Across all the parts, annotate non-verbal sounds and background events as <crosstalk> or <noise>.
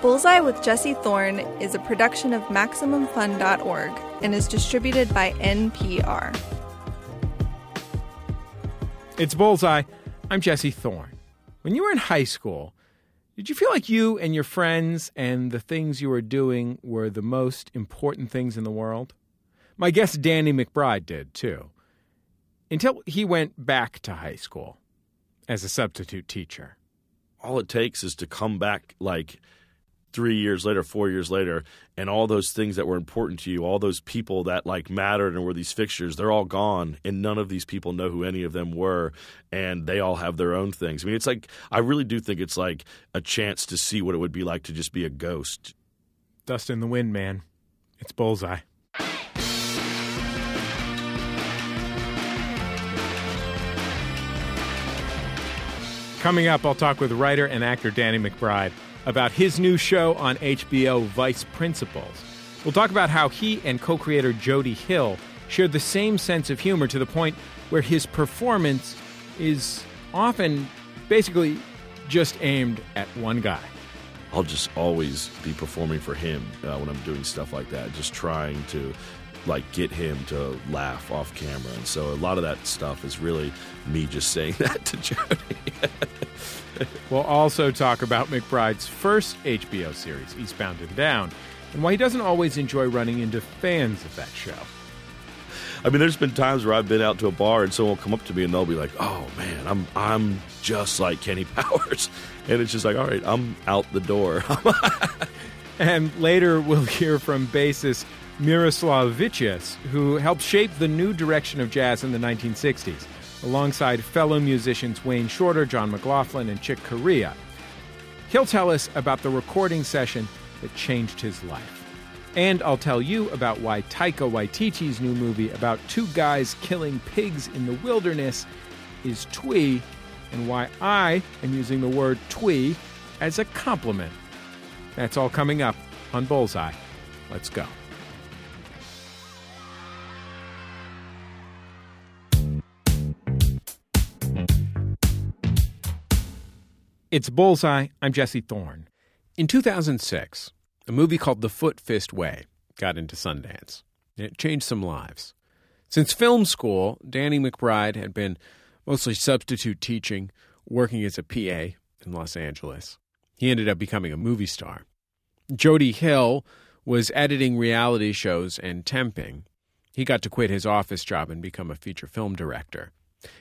Bullseye with Jesse Thorne is a production of MaximumFun.org and is distributed by NPR. It's Bullseye. I'm Jesse Thorne. When you were in high school, did you feel like you and your friends and the things you were doing were the most important things in the world? My guest Danny McBride did, too. Until he went back to high school as a substitute teacher. All it takes is to come back like three years later, four years later, and all those things that were important to you, all those people that like mattered and were these fixtures, they're all gone, and none of these people know who any of them were, and they all have their own things. I mean, it's like I really do think it's like a chance to see what it would be like to just be a ghost. Dust in the wind, man. It's bullseye. Coming up, I'll talk with writer and actor Danny McBride about his new show on HBO, Vice Principals. We'll talk about how he and co creator Jody Hill share the same sense of humor to the point where his performance is often basically just aimed at one guy. I'll just always be performing for him uh, when I'm doing stuff like that, just trying to like get him to laugh off camera. And so a lot of that stuff is really me just saying <laughs> that to Jody. <laughs> we'll also talk about McBride's first HBO series, Eastbound and Down, and why he doesn't always enjoy running into fans of that show. I mean, there's been times where I've been out to a bar and someone will come up to me and they'll be like, "Oh man, I'm I'm just like Kenny <laughs> Powers," and it's just like, "All right, I'm out the door." <laughs> and later we'll hear from bassist Miroslav Vitous, who helped shape the new direction of jazz in the 1960s, alongside fellow musicians Wayne Shorter, John McLaughlin, and Chick Corea. He'll tell us about the recording session that changed his life. And I'll tell you about why Taika Waititi's new movie about two guys killing pigs in the wilderness is twee, and why I am using the word twee as a compliment. That's all coming up on Bullseye. Let's go. It's Bullseye. I'm Jesse Thorne. In 2006, a movie called The Foot Fist Way got into Sundance. and It changed some lives. Since film school, Danny McBride had been mostly substitute teaching, working as a PA in Los Angeles. He ended up becoming a movie star. Jody Hill was editing reality shows and temping. He got to quit his office job and become a feature film director.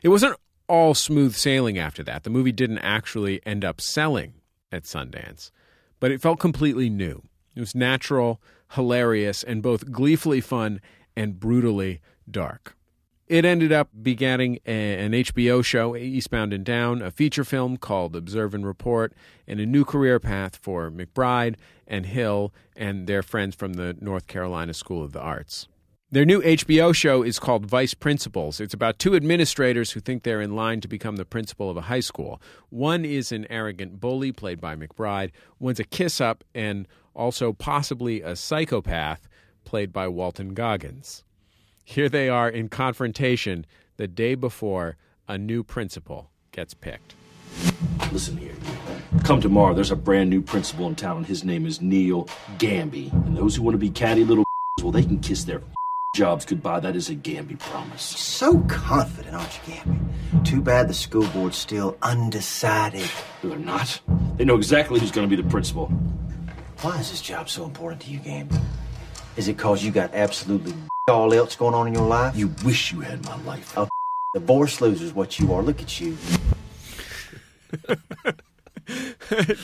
It wasn't all smooth sailing after that. The movie didn't actually end up selling at Sundance, but it felt completely new. It was natural, hilarious, and both gleefully fun and brutally dark. It ended up begetting an HBO show, Eastbound and Down, a feature film called Observe and Report, and a new career path for McBride and Hill and their friends from the North Carolina School of the Arts. Their new HBO show is called Vice Principals. It's about two administrators who think they're in line to become the principal of a high school. One is an arrogant bully, played by McBride. One's a kiss up and also possibly a psychopath, played by Walton Goggins. Here they are in confrontation the day before a new principal gets picked. Listen here. Come tomorrow, there's a brand new principal in town, and his name is Neil Gamby. And those who want to be catty little <laughs> well, they can kiss their jobs goodbye. That is a Gamby promise. So confident, aren't you, Gamby? Too bad the school board's still undecided. They're not. They know exactly who's going to be the principal. Why is this job so important to you, Gamby? Is it cause you got absolutely <laughs> all else going on in your life? You wish you had my life. A <laughs> divorce loser's what you are. Look at you. <laughs>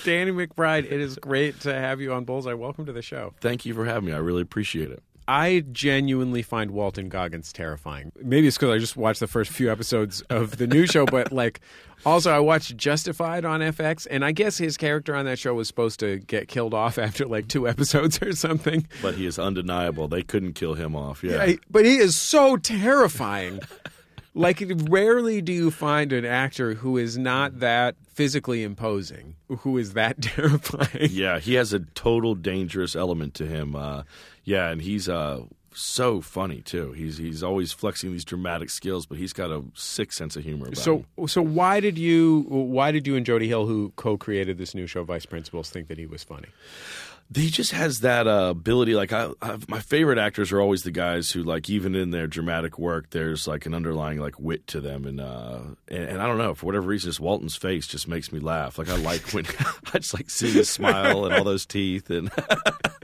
Danny McBride, it is great to have you on Bullseye. Welcome to the show. Thank you for having me. I really appreciate it. I genuinely find Walton Goggins terrifying. Maybe it's because I just watched the first few episodes of the new show, but <laughs> like, also I watched Justified on FX, and I guess his character on that show was supposed to get killed off <laughs> after like two episodes or something. But he is undeniable. They couldn't kill him off. Yeah, yeah but he is so terrifying. like, rarely do you find an actor who is not that physically imposing, who is that <laughs> terrifying. Yeah, he has a total dangerous element to him. Uh, yeah, and he's uh, so funny too. He's he's always flexing these dramatic skills, but he's got a sick sense of humor. About So, him. so why did you why did you and Jody Hill, who co-created this new show, Vice Principals, think that he was funny? He just has that uh, ability. Like I, I, my favorite actors are always the guys who, like, even in their dramatic work, there's like an underlying like wit to them, and uh, and, and I don't know for whatever reason, just Walton's face just makes me laugh. Like I like when <laughs> I just like seeing his smile and all those teeth, and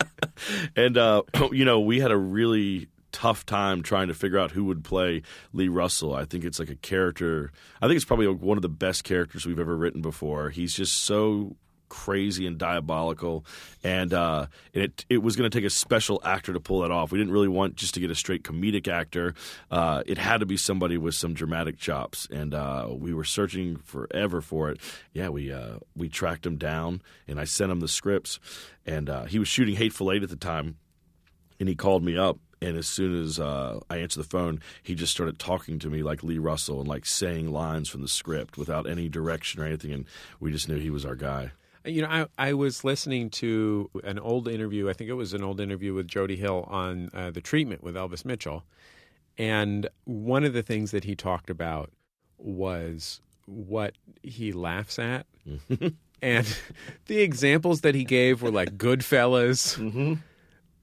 <laughs> and uh, <clears throat> you know we had a really tough time trying to figure out who would play Lee Russell. I think it's like a character. I think it's probably one of the best characters we've ever written before. He's just so crazy and diabolical, and uh, it it was going to take a special actor to pull that off. We didn't really want just to get a straight comedic actor. Uh, it had to be somebody with some dramatic chops, and uh, we were searching forever for it. Yeah, we uh, we tracked him down, and I sent him the scripts, and uh, he was shooting Hateful Eight at the time, and he called me up. And as soon as uh, I answered the phone, he just started talking to me like Lee Russell and like saying lines from the script without any direction or anything. And we just knew he was our guy. You know, I, I was listening to an old interview. I think it was an old interview with Jody Hill on uh, the treatment with Elvis Mitchell, and one of the things that he talked about was what he laughs at, <laughs> and <laughs> the examples that he gave were like Goodfellas,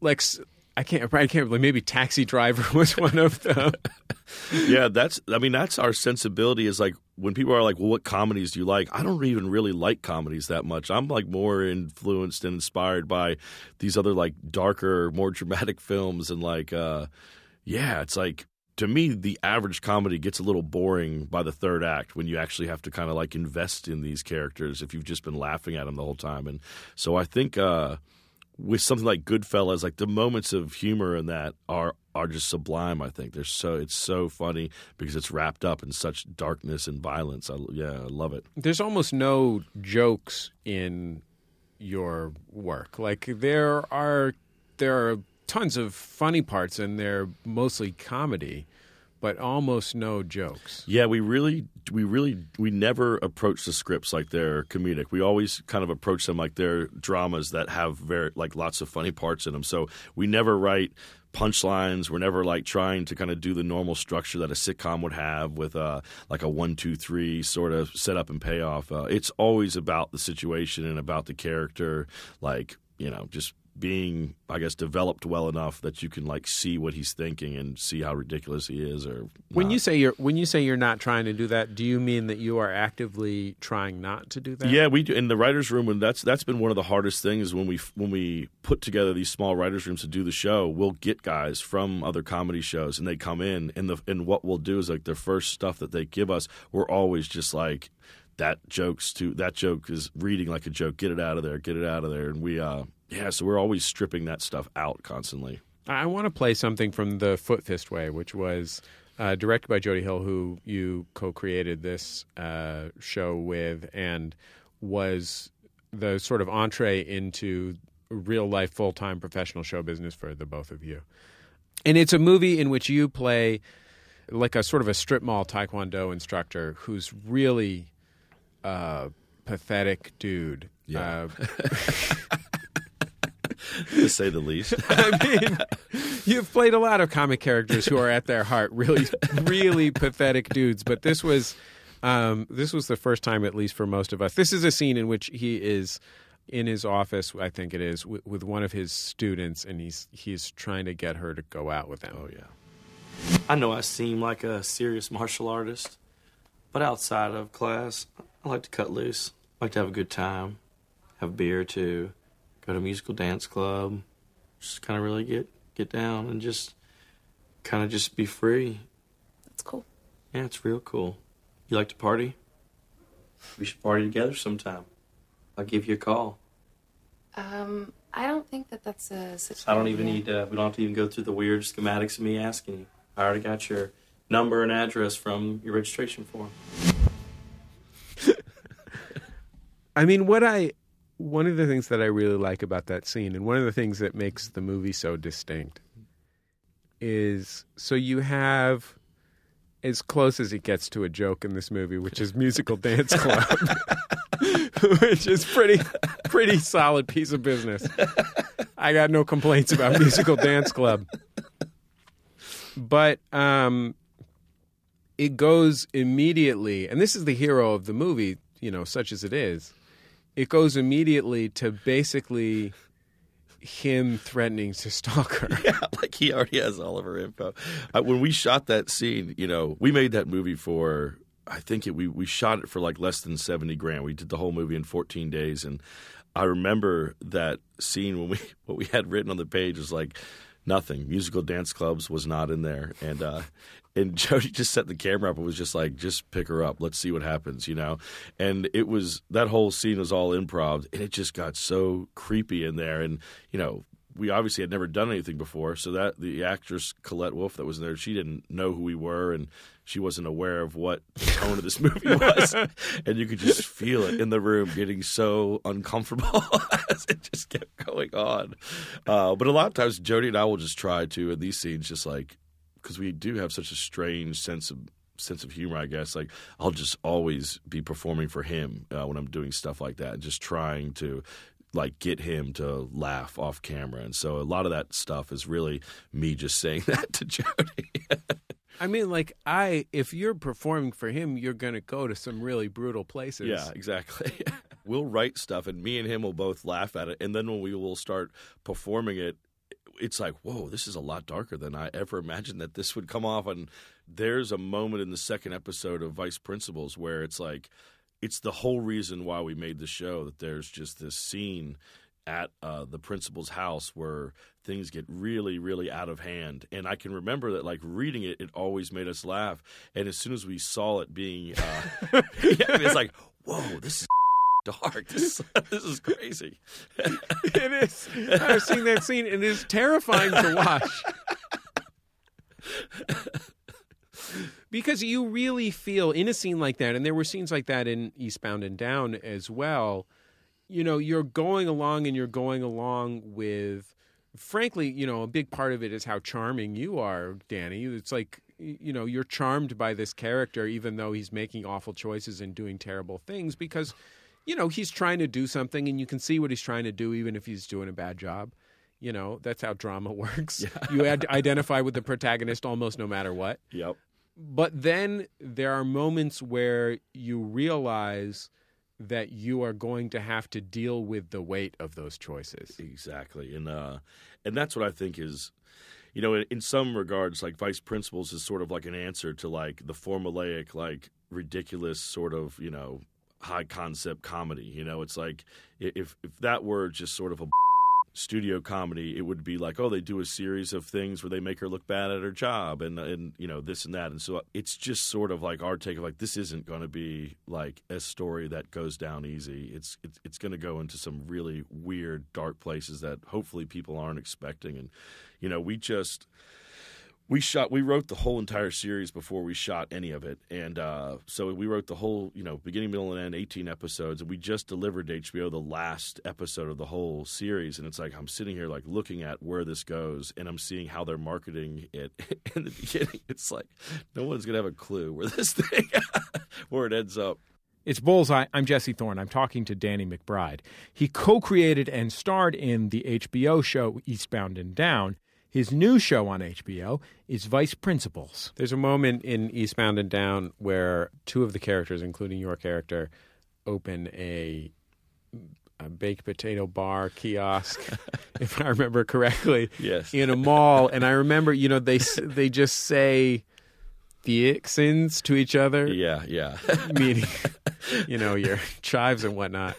like s- I can't, I can't, like maybe Taxi Driver <laughs> was one of them. <laughs> yeah, that's. I mean, that's our sensibility. Is like when people are like, "Well, what comedies do you like?" I don't even really like comedies that much. I'm like more influenced and inspired by these other like darker, more dramatic films, and like, uh yeah, it's like to me, the average comedy gets a little boring by the third act when you actually have to kind of like invest in these characters if you've just been laughing at them the whole time. And so I think uh, with something like Goodfellas, like the moments of humor in that are are just sublime. I think they're so it's so funny because it's wrapped up in such darkness and violence. I, yeah, I love it. there's almost no jokes in your work. Like there are there are tons of funny parts and they're mostly comedy, but almost no jokes. Yeah, we really, we really, we never approach the scripts like they're comedic. We always kind of approach them like they're dramas that have very like lots of funny parts in them. So we never write punchlines. We're never like trying to kind of do the normal structure that a sitcom would have with uh, like a one, two, three sort of setup and payoff. Uh, it's always about the situation and about the character, like you know, just being, I guess, developed well enough that you can like see what he's thinking and see how ridiculous he is. Or When you say you're when you say you're not trying to do that, do you mean that you are actively trying not to do that? Yeah, we do in the writers' room, and that's that's been one of the hardest things when we when we put together these small writers' rooms to do the show. We'll get guys from other comedy shows, and they come in, and the and what we'll do is like the first stuff that they give us, we're always just like that joke's too that joke is reading like a joke. Get it out of there, get it out of there, and we uh yeah, so we're always stripping that stuff out constantly. I want to play something from the Foot Fist Way, which was uh, directed by Jody Hill, who you co-created this uh, show with, and was the sort of entree into real life, full time professional show business for the both of you. And it's a movie in which you play like a sort of a strip mall taekwondo instructor who's really a pathetic dude. Yeah. <laughs> <laughs> To say the least. <laughs> I mean, you've played a lot of comic characters who are at their heart really, really pathetic dudes. But this was, um, this was the first time, at least for most of us. This is a scene in which he is in his office, I think it is, with, with one of his students, and he's he's trying to get her to go out with him. oh yeah. I know I seem like a serious martial artist, but outside of class, I like to cut loose. I like to have a good time, have a beer or two, go to a musical dance club, just kind of really get get down and just kind of just be free. That's cool. Yeah, it's real cool. You like to party? We should party together sometime. I'll give you a call. Um, I don't think that that's a such. I don't even need. Uh, we don't have to even go through the weird schematics of me asking you. I already got your number and address from your registration form. <laughs> I mean, what I one of the things that I really like about that scene, and one of the things that makes the movie so distinct, is so you have as close as it gets to a joke in this movie, which is musical dance <laughs> club, <laughs> which is pretty pretty solid piece of business. I got no complaints about musical dance club. but um, it goes immediately, and this is the hero of the movie, you know, such as it is. It goes immediately to basically him threatening to stalk her. <laughs> Yeah, like he already has all of her info. Uh, when we shot that scene, you know, we made that movie for I think it, we we shot it for like less than seventy grand. We did the whole movie in fourteen days, and I remember that scene when we <laughs> what we had written on the page was like nothing. Musical dance clubs was not in there, and uh, <laughs> and <laughs> Jody just set the camera up and was just like, just pick her up. Let's see what happens, you know. And it was that whole scene was all improv, and it just got so creepy in there, and you know. We obviously had never done anything before, so that the actress Collette Wolfe that was there, she didn't know who we were, and she wasn't aware of what the tone of this movie was, <laughs> and you could just feel it in the room getting so uncomfortable <laughs> as it just kept going on. Uh, but a lot of times, Jody and I will just try to in these scenes, just like because we do have such a strange sense of sense of humor, I guess. Like I'll just always be performing for him uh, when I'm doing stuff like that, and just trying to like get him to laugh off camera. And so a lot of that stuff is really me just saying <laughs> that to Jody. I mean, like I, if you're performing for him, you're going to go to some really brutal places. yeah, exactly. <laughs> we'll write stuff, and me and him will both laugh at it, and then when we will start performing it. It's like, whoa, this is a lot darker than I ever imagined that this would come off. And there's a moment in the second episode of Vice Principals where it's like, it's the whole reason why we made the show that there's just this scene at uh, the principal's house where things get really, really out of hand. And I can remember that, like reading it, it always made us laugh. And as soon as we saw it being, uh, <laughs> yeah, it's like, whoa, this is <laughs> dark. This is, <laughs> this is crazy. it is. I've seen that scene, and it is terrifying to watch. because you really feel in a scene like that, and there were scenes like that in Eastbound and Down as well. You know, you're going along and you're going along with, frankly, you know, a big part of it is how charming you are, Danny. It's like, you know, you're charmed by this character, even though he's making awful choices and doing terrible things, because, you know, he's trying to do something and you can see what he's trying to do, even if he's doing a bad job. You know, that's how drama <laughs> works. You had identify with the protagonist almost no matter what. Yep. But then there are moments where you realize that you are going to have to deal with the weight of those choices. Exactly, and uh, and that's what I think is, you know, in, in some regards, like Vice Principals is sort of like an answer to like the formulaic, like ridiculous sort of you know high concept comedy. You know, it's like if if that were just sort of a studio comedy, it would be like, oh, they do a series of things where they make her look bad at her job, and and you know this and that, and so it's just sort of like our take of like this isn't going to be like a story that goes down easy. It's it's, it's going to go into some really weird, dark places that hopefully people aren't expecting, and you know we just we shot we wrote the whole entire series before we shot any of it and uh, so we wrote the whole you know beginning middle and end 18 episodes and we just delivered to hbo the last episode of the whole series and it's like i'm sitting here like looking at where this goes and i'm seeing how they're marketing it <laughs> in the beginning <laughs> it's like no one's gonna have a clue where this <laughs> thing where it ends up It's Bullseye. I'm Jesse Thorne. I'm talking to Danny McBride. He co created and starred in the HBO show Eastbound and Down. His new show on HBO is Vice Principals. There's a moment in Eastbound and Down where two of the characters, including your character, open a, a baked potato bar kiosk, <laughs> if I remember correctly, Yes. in a mall. And I remember, you know, they they just say Theoxins to each other yeah yeah meaning <laughs> you know your chives and whatnot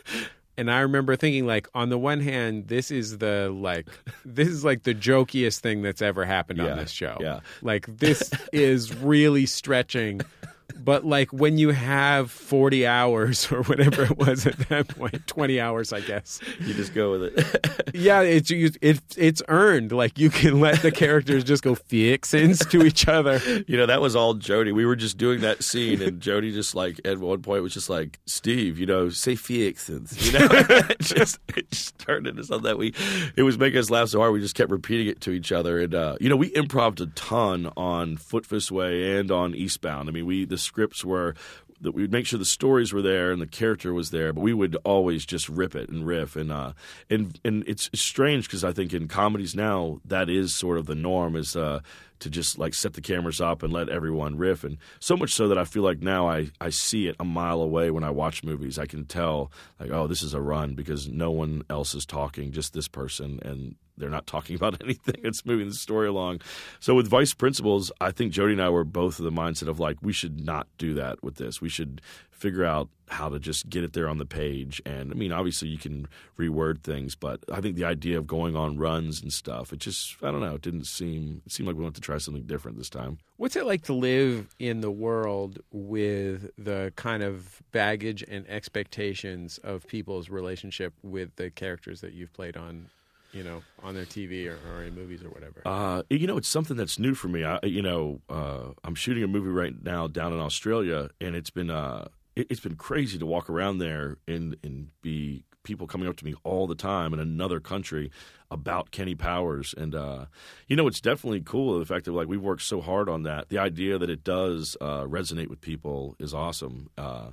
and i remember thinking like on the one hand this is the like <laughs> this is like the jokiest thing that's ever happened Yeah, on this show yeah. like this is really stretching <laughs> but like when you have 40 hours or whatever it was at that point 20 hours i guess you just go with it <laughs> yeah it's you, it, it's earned like you can let the characters just go fixins to each other you know, that was all Jody. We were just doing that scene, and Jody just like at one point was just like, "Steve, you know, say Felixins." You know, <laughs> it just it just turned into something that we. It was making us laugh so hard we just kept repeating it to each other, and uh, you know, we improved a ton on Foot Fist Way and on Eastbound. I mean, we the scripts were. That we would make sure the stories were there and the character was there, but we would always just rip it and riff and uh, and and it's, strange because I think in comedies now that is sort of the norm is uh, to just like set the cameras up and let everyone riff. And so much so that I feel like now I, I see it a mile away when I watch movies. I can tell, like, oh, this is a run because no one else is talking, just this person. And they're not <laughs> talking about anything. It's moving the story along. So with Vice Principals, I think Jody and I were both of the mindset of like we should not do that with this. We should figure out how to just get it there on the page. And I mean, obviously you can reword things, but I think the idea of going on runs and stuff, it just I don't know, it didn't seem it seemed like we wanted to try something different this time. What's it like to live in the world with the kind of baggage and expectations of people's relationship with the characters that you've played on you know, on their TV or, or in movies or whatever? Uh, you know, it's something that's new for me. I, you know, uh, I'm shooting a movie right now down in Australia, and it's been uh, it, has been crazy to walk around there and and be people coming up to me all the time in another country about Kenny Powers, and uh, you know, it's definitely cool. The fact that like we've worked so hard on that, the idea that it does uh, resonate with people is awesome. Uh,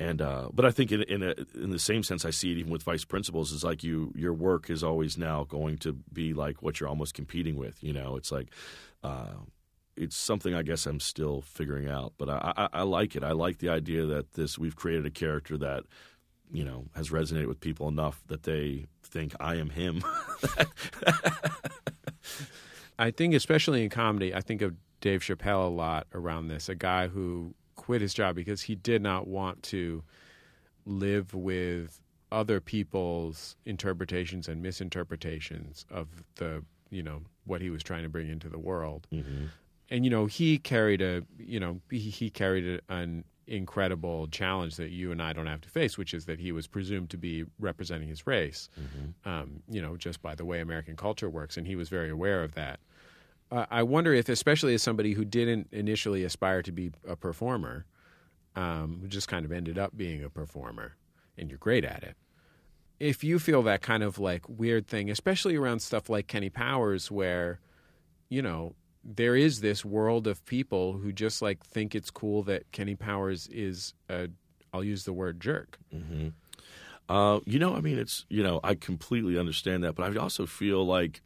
and uh, but I think in in, a, in the same sense, I see it even with vice principals is like you your work is always now going to be like what you're almost competing with. You know, it's like. It's something I guess I'm still figuring out, but I, I, I like it. I like the idea that this we've created a character that you know has resonated with people enough that they think I am him. <laughs> I think, especially in comedy, I think of Dave Chappelle a lot around this. A guy who quit his job because he did not want to live with other people's interpretations and misinterpretations of the you know what he was trying to bring into the world mm-hmm. And you know he carried a you know he, he carried a, an incredible challenge that you and I don't have to face, which is that he was presumed to be representing his race, mm-hmm. um, you know, just by the way American culture works, and he was very aware of that. Uh, I wonder if, especially as somebody who didn't initially aspire to be a performer, um, who just kind of ended up being a performer, and you're great at it. If you feel that kind of like weird thing, especially around stuff like Kenny Powers, where, you know, there is this world of people who just like think it's cool that Kenny Powers is a, I'll use the word jerk. Mm-hmm. Uh, you know, I mean, it's, you know, I completely understand that, but I also feel like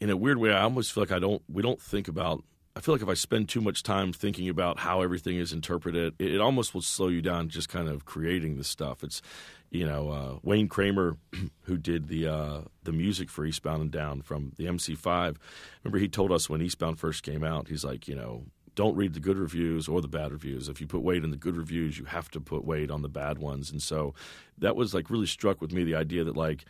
in a weird way, I almost feel like I don't. We don't think about. I feel like if I spend too much time thinking about how everything is interpreted, it, it almost will slow you down. Just kind of creating the stuff. It's, you know, uh, Wayne Kramer, <clears throat> who did the uh, the music for Eastbound and Down from the MC5. Remember, he told us when Eastbound first came out, he's like, you know, don't read the good reviews or the bad reviews. If you put weight in the good reviews, you have to put weight on the bad ones. And so that was like really struck with me the idea that like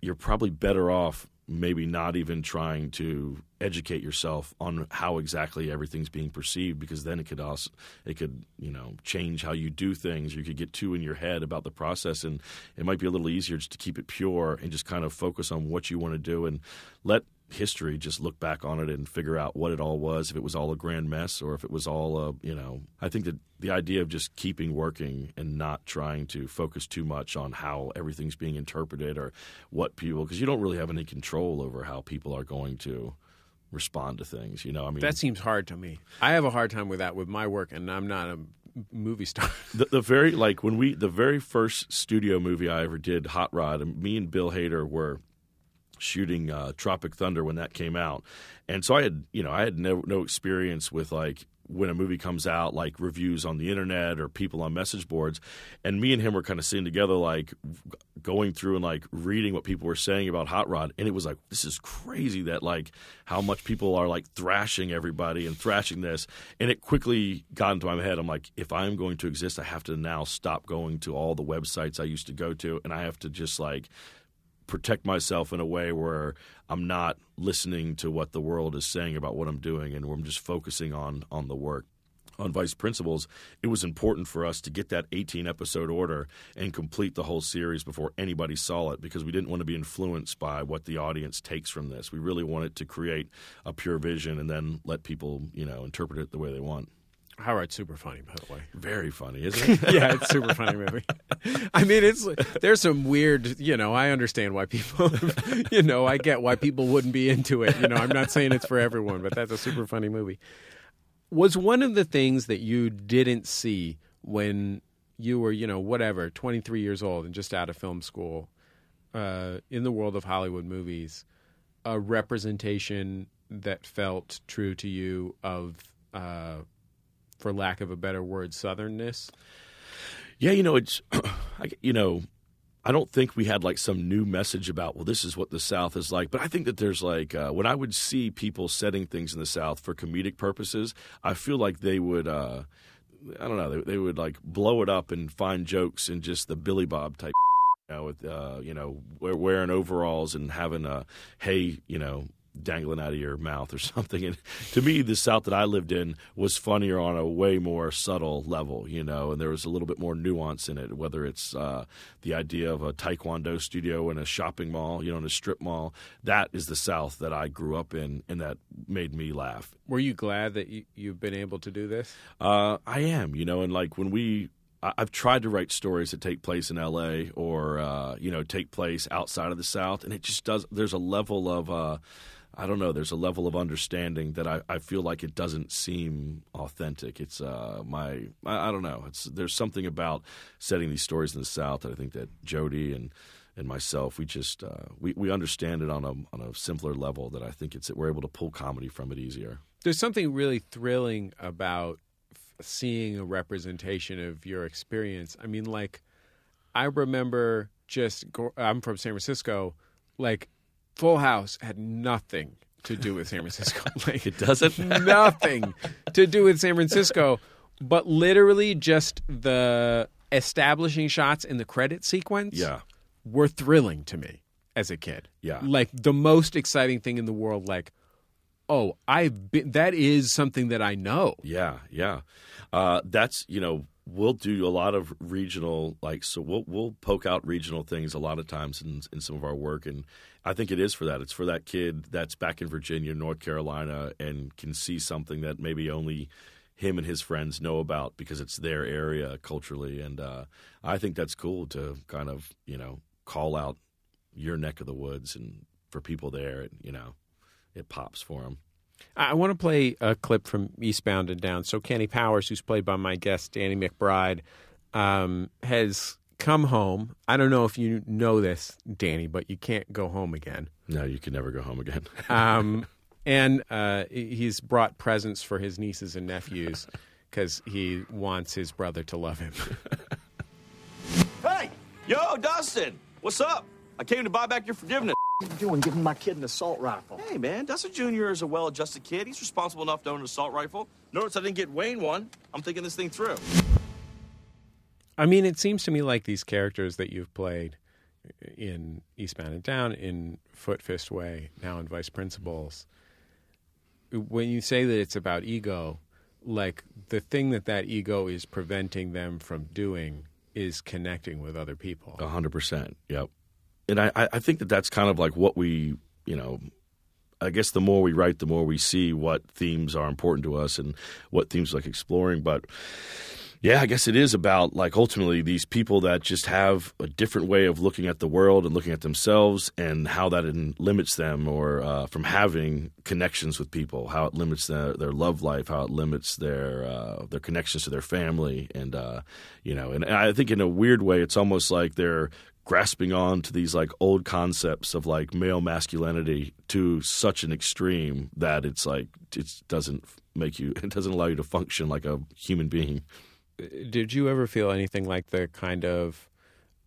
you're probably better off maybe not even trying to educate yourself on how exactly everything's being perceived because then it could also it could you know change how you do things you could get too in your head about the process and it might be a little easier just to keep it pure and just kind of focus on what you want to do and let history just look back on it and figure out what it all was if it was all a grand mess or if it was all a you know. I think that the idea of just keeping working and not trying to focus too much on how everything's being interpreted or what people because you don't really have any control over how people are going to respond to things you know i mean that seems hard to me. I have a hard time with that with my work and i'm not a movie star. <laughs> The, the very like when we the very first studio movie i ever did hot rod and me and bill hader were shooting uh, Tropic Thunder when that came out, and so I had you know I had no no experience with like when a movie comes out, like reviews on the internet or people on message boards. And me and him were kind of sitting together, like going through and like reading what people were saying about Hot Rod. And it was like, this is crazy that like how much people are like thrashing everybody and thrashing this. And it quickly got into my head. I'm like, if I'm going to exist, I have to now stop going to all the websites I used to go to. And I have to just like protect myself in a way where I'm not listening to what the world is saying about what I'm doing and where I'm just focusing on on the work. On Vice Principals, it was important for us to get that 18 episode order and complete the whole series before anybody saw it because we didn't want to be influenced by what the audience takes from this. We really wanted to create a pure vision and then let people, you know, interpret it the way they want. Hot Rod's super funny, by the way. Very funny, <laughs> isn't it? yeah, it's super funny movie. <laughs> I mean, it's there's some weird, you know. I understand why people, <laughs> you know, I get why people wouldn't be into it. You know, I'm not saying it's for everyone, but that's a super funny movie. Was one of the things that you didn't see when you were, you know, whatever, 23 years old and just out of film school, uh, in the world of Hollywood movies, a representation that felt true to you of, uh, for lack of a better word, southernness? Yeah, you know, it's <clears throat> you know, I don't think we had like some new message about well, this is what the South is like. But I think that there's like uh, when I would see people setting things in the South for comedic purposes, I feel like they would. Uh, I don't know. They, they would like blow it up and find jokes in just the Billy Bob type, <laughs> you know, with uh, you know wearing overalls and having a hey, you know, dangling out of your mouth or <laughs> something. And to me, the South that I lived in was funnier on a way more subtle level, you know, and there was a little bit more nuance in it. Whether it's uh, the idea of a taekwondo studio in a shopping mall, you know, in a strip mall, that is the South that I grew up in, and that made me laugh. Were you glad that you, you've been able to do this? Uh, I am, you know, and like when we, I've tried to write stories that take place in L.A. or uh, you know take place outside of the South, and it just does. There's a level of, uh, I don't know, there's a level of understanding that I, I feel like it doesn't seem authentic. It's uh, my, I, I don't know. It's there's something about setting these stories in the South that I think that Jody and and myself we just uh, we we understand it on a on a simpler level that I think it's we're able to pull comedy from it easier. There's something really thrilling about seeing a representation of your experience. I mean, like, I remember just I'm from San Francisco. Like, Full House had nothing to do with San Francisco. <laughs> like, It doesn't. <laughs> nothing to do with San Francisco, but literally just the establishing shots in the credit sequence yeah. were thrilling to me as a kid. Yeah. Like the most exciting thing in the world like oh, I've been that is something that I know. Yeah, yeah. Uh, that's you know we'll do a lot of regional like so we'll we'll poke out regional things a lot of times in in some of our work and I think it is for that. It's for that kid that's back in Virginia, North Carolina, and can see something that maybe only him and his friends know about because it's their area culturally. And uh, I think that's cool to kind of you know call out your neck of the woods and for people there, you know, it pops for them. I want to play a clip from Eastbound and Down. So Kenny Powers, who's played by my guest Danny McBride, um, has come home. I don't know if you know this, Danny, but you can't go home again. No, you can never go home again. <laughs> Um, and uh, he's brought presents for his nieces and nephews because he wants his brother to love him. <laughs> Hey! Yo, Dustin! What's up? I came to buy back your forgiveness. What are you doing giving my kid an assault rifle? Hey, man, Dustin Jr. is a well adjusted kid. He's responsible enough to own an assault rifle. Notice I didn't get Wayne one. I'm thinking this thing through. I mean, it seems to me like these characters that you've played in Eastbound and Down, in Foot Fist Way, now in Vice Principals, when you say that it's about ego, like the thing that that ego is preventing them from doing is connecting with other people. A hundred percent. Yep. And I, I think that that's kind of like what we, you know, I guess the more we write, the more we see what themes are important to us and what themes like exploring. But yeah, I guess it is about like ultimately these people that just have a different way of looking at the world and looking at themselves and how that limits them or uh, from having connections with people, how it limits their, their love life, how it limits their uh, their connections to their family, and uh, you know, and, and I think in a weird way, it's almost like they're grasping on to these like old concepts of like male masculinity to such an extreme that it's like it doesn't make you <laughs> it doesn't allow you to function like a human being. Did you ever feel anything like the kind of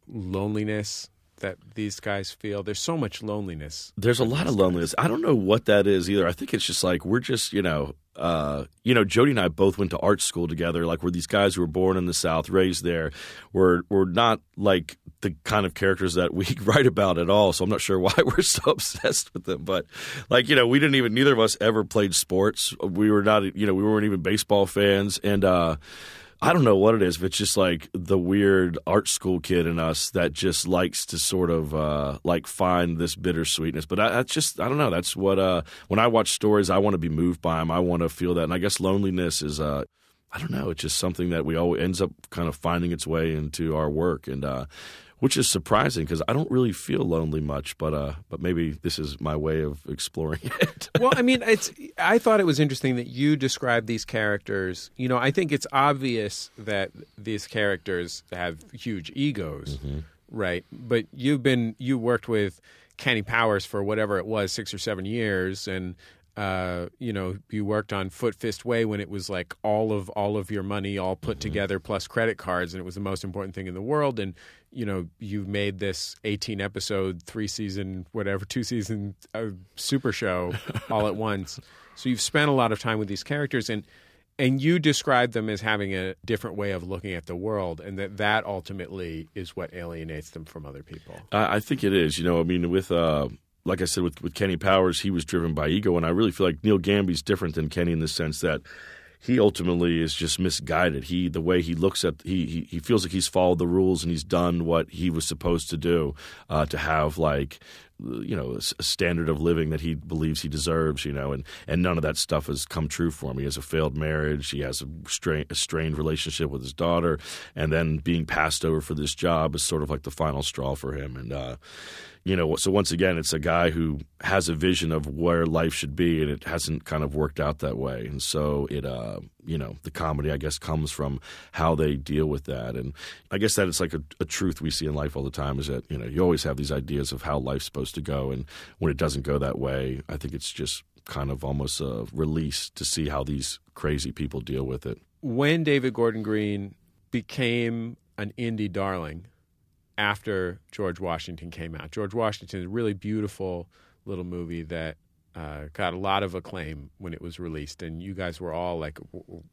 loneliness that these guys feel? There's so much loneliness. There's a lot of loneliness. I don't know what that is either. I think it's just like we're just, you know, uh, you know, Jody and I both went to art school together. Like we're these guys who were born in the South, raised there. We're we're not like the kind of characters that we <laughs> write about at all. So I'm not sure why <laughs> we're so obsessed with them. But like, you know, we didn't even neither of us ever played sports. We were not, you know, we weren't even baseball fans, and. uh I don't know what it is, but it's just like the weird art school kid in us that just likes to sort of uh, like find this bittersweetness. But I, that's just I don't know. That's what uh, when I watch stories, I want to be moved by them. I want to feel that, and I guess loneliness is. Uh, I don't know. It's just something that we always ends up kind of finding its way into our work, and uh, which is surprising because I don't really feel lonely much. But uh, but maybe this is my way of exploring <laughs> it. well, I mean, it's. I thought it was interesting that you described these characters. You know, I think it's obvious that these characters have huge egos, right? But you've been you worked with Kenny Powers for whatever it was, six or seven years, and uh, you know, you worked on Foot Fist Way when it was like all of all of your money all put together plus credit cards, and it was the most important thing in the world. And you know, you made this eighteen episode, three season, whatever, two season uh, super show <laughs> all at once. So you've spent a lot of time with these characters, and and you describe them as having a different way of looking at the world, and that that ultimately is what alienates them from other people. I, I think it is. You know, I mean, with uh, like I said, with with Kenny Powers, he was driven by ego, and I really feel like Neil Gamby's different than Kenny in the sense that he ultimately is just misguided. He the way he looks at he he, he feels like he's followed the rules and he's done what he was supposed to do uh, to have like you know a standard of living that he believes he deserves you know and and none of that stuff has come true for him. He has a failed marriage. He has a, a strained relationship with his daughter. And then being passed over for this job is sort of like the final straw for him. And uh you know, so once again, it's a guy who has a vision of where life should be, and it hasn't kind of worked out that way. And so it, uh, you know, the comedy, I guess, comes from how they deal with that. And I guess that it's like a, a truth we see in life all the time is that, you know, you always have these ideas of how life's supposed to go. And when it doesn't go that way, I think it's just kind of almost a release to see how these crazy people deal with it. When David Gordon Green became an indie darling, after George Washington came out. George Washington is a really beautiful little movie that uh, got a lot of acclaim when it was released, and you guys were all like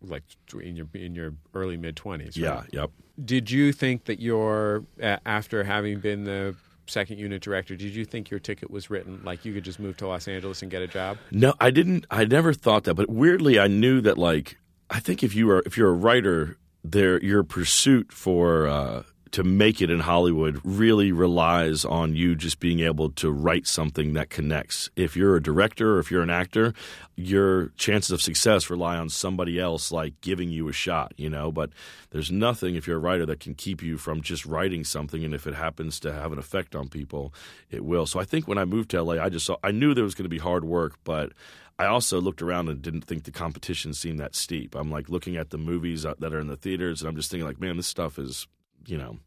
like in your in your early mid twenties. Right? Yeah. Yep. Did you think that your uh, after having been the second unit director, did you think your ticket was written like you could just move to Los Angeles and get a job? No, I didn't. I never thought that, but weirdly, I knew that. Like, I think if you are if you're a writer, there your pursuit for uh, to make it in Hollywood really relies on you just being able to write something that connects. If you're a director or if you're an actor, your chances of success rely on somebody else like giving you a shot, you know, but there's nothing if you're a writer that can keep you from just writing something and if it happens to have an effect on people, it will. So I think when I moved to LA, I just saw I knew there was going to be hard work, but I also looked around and didn't think the competition seemed that steep. I'm like looking at the movies uh, that are in the theaters and I'm just thinking like, man, this stuff is you know,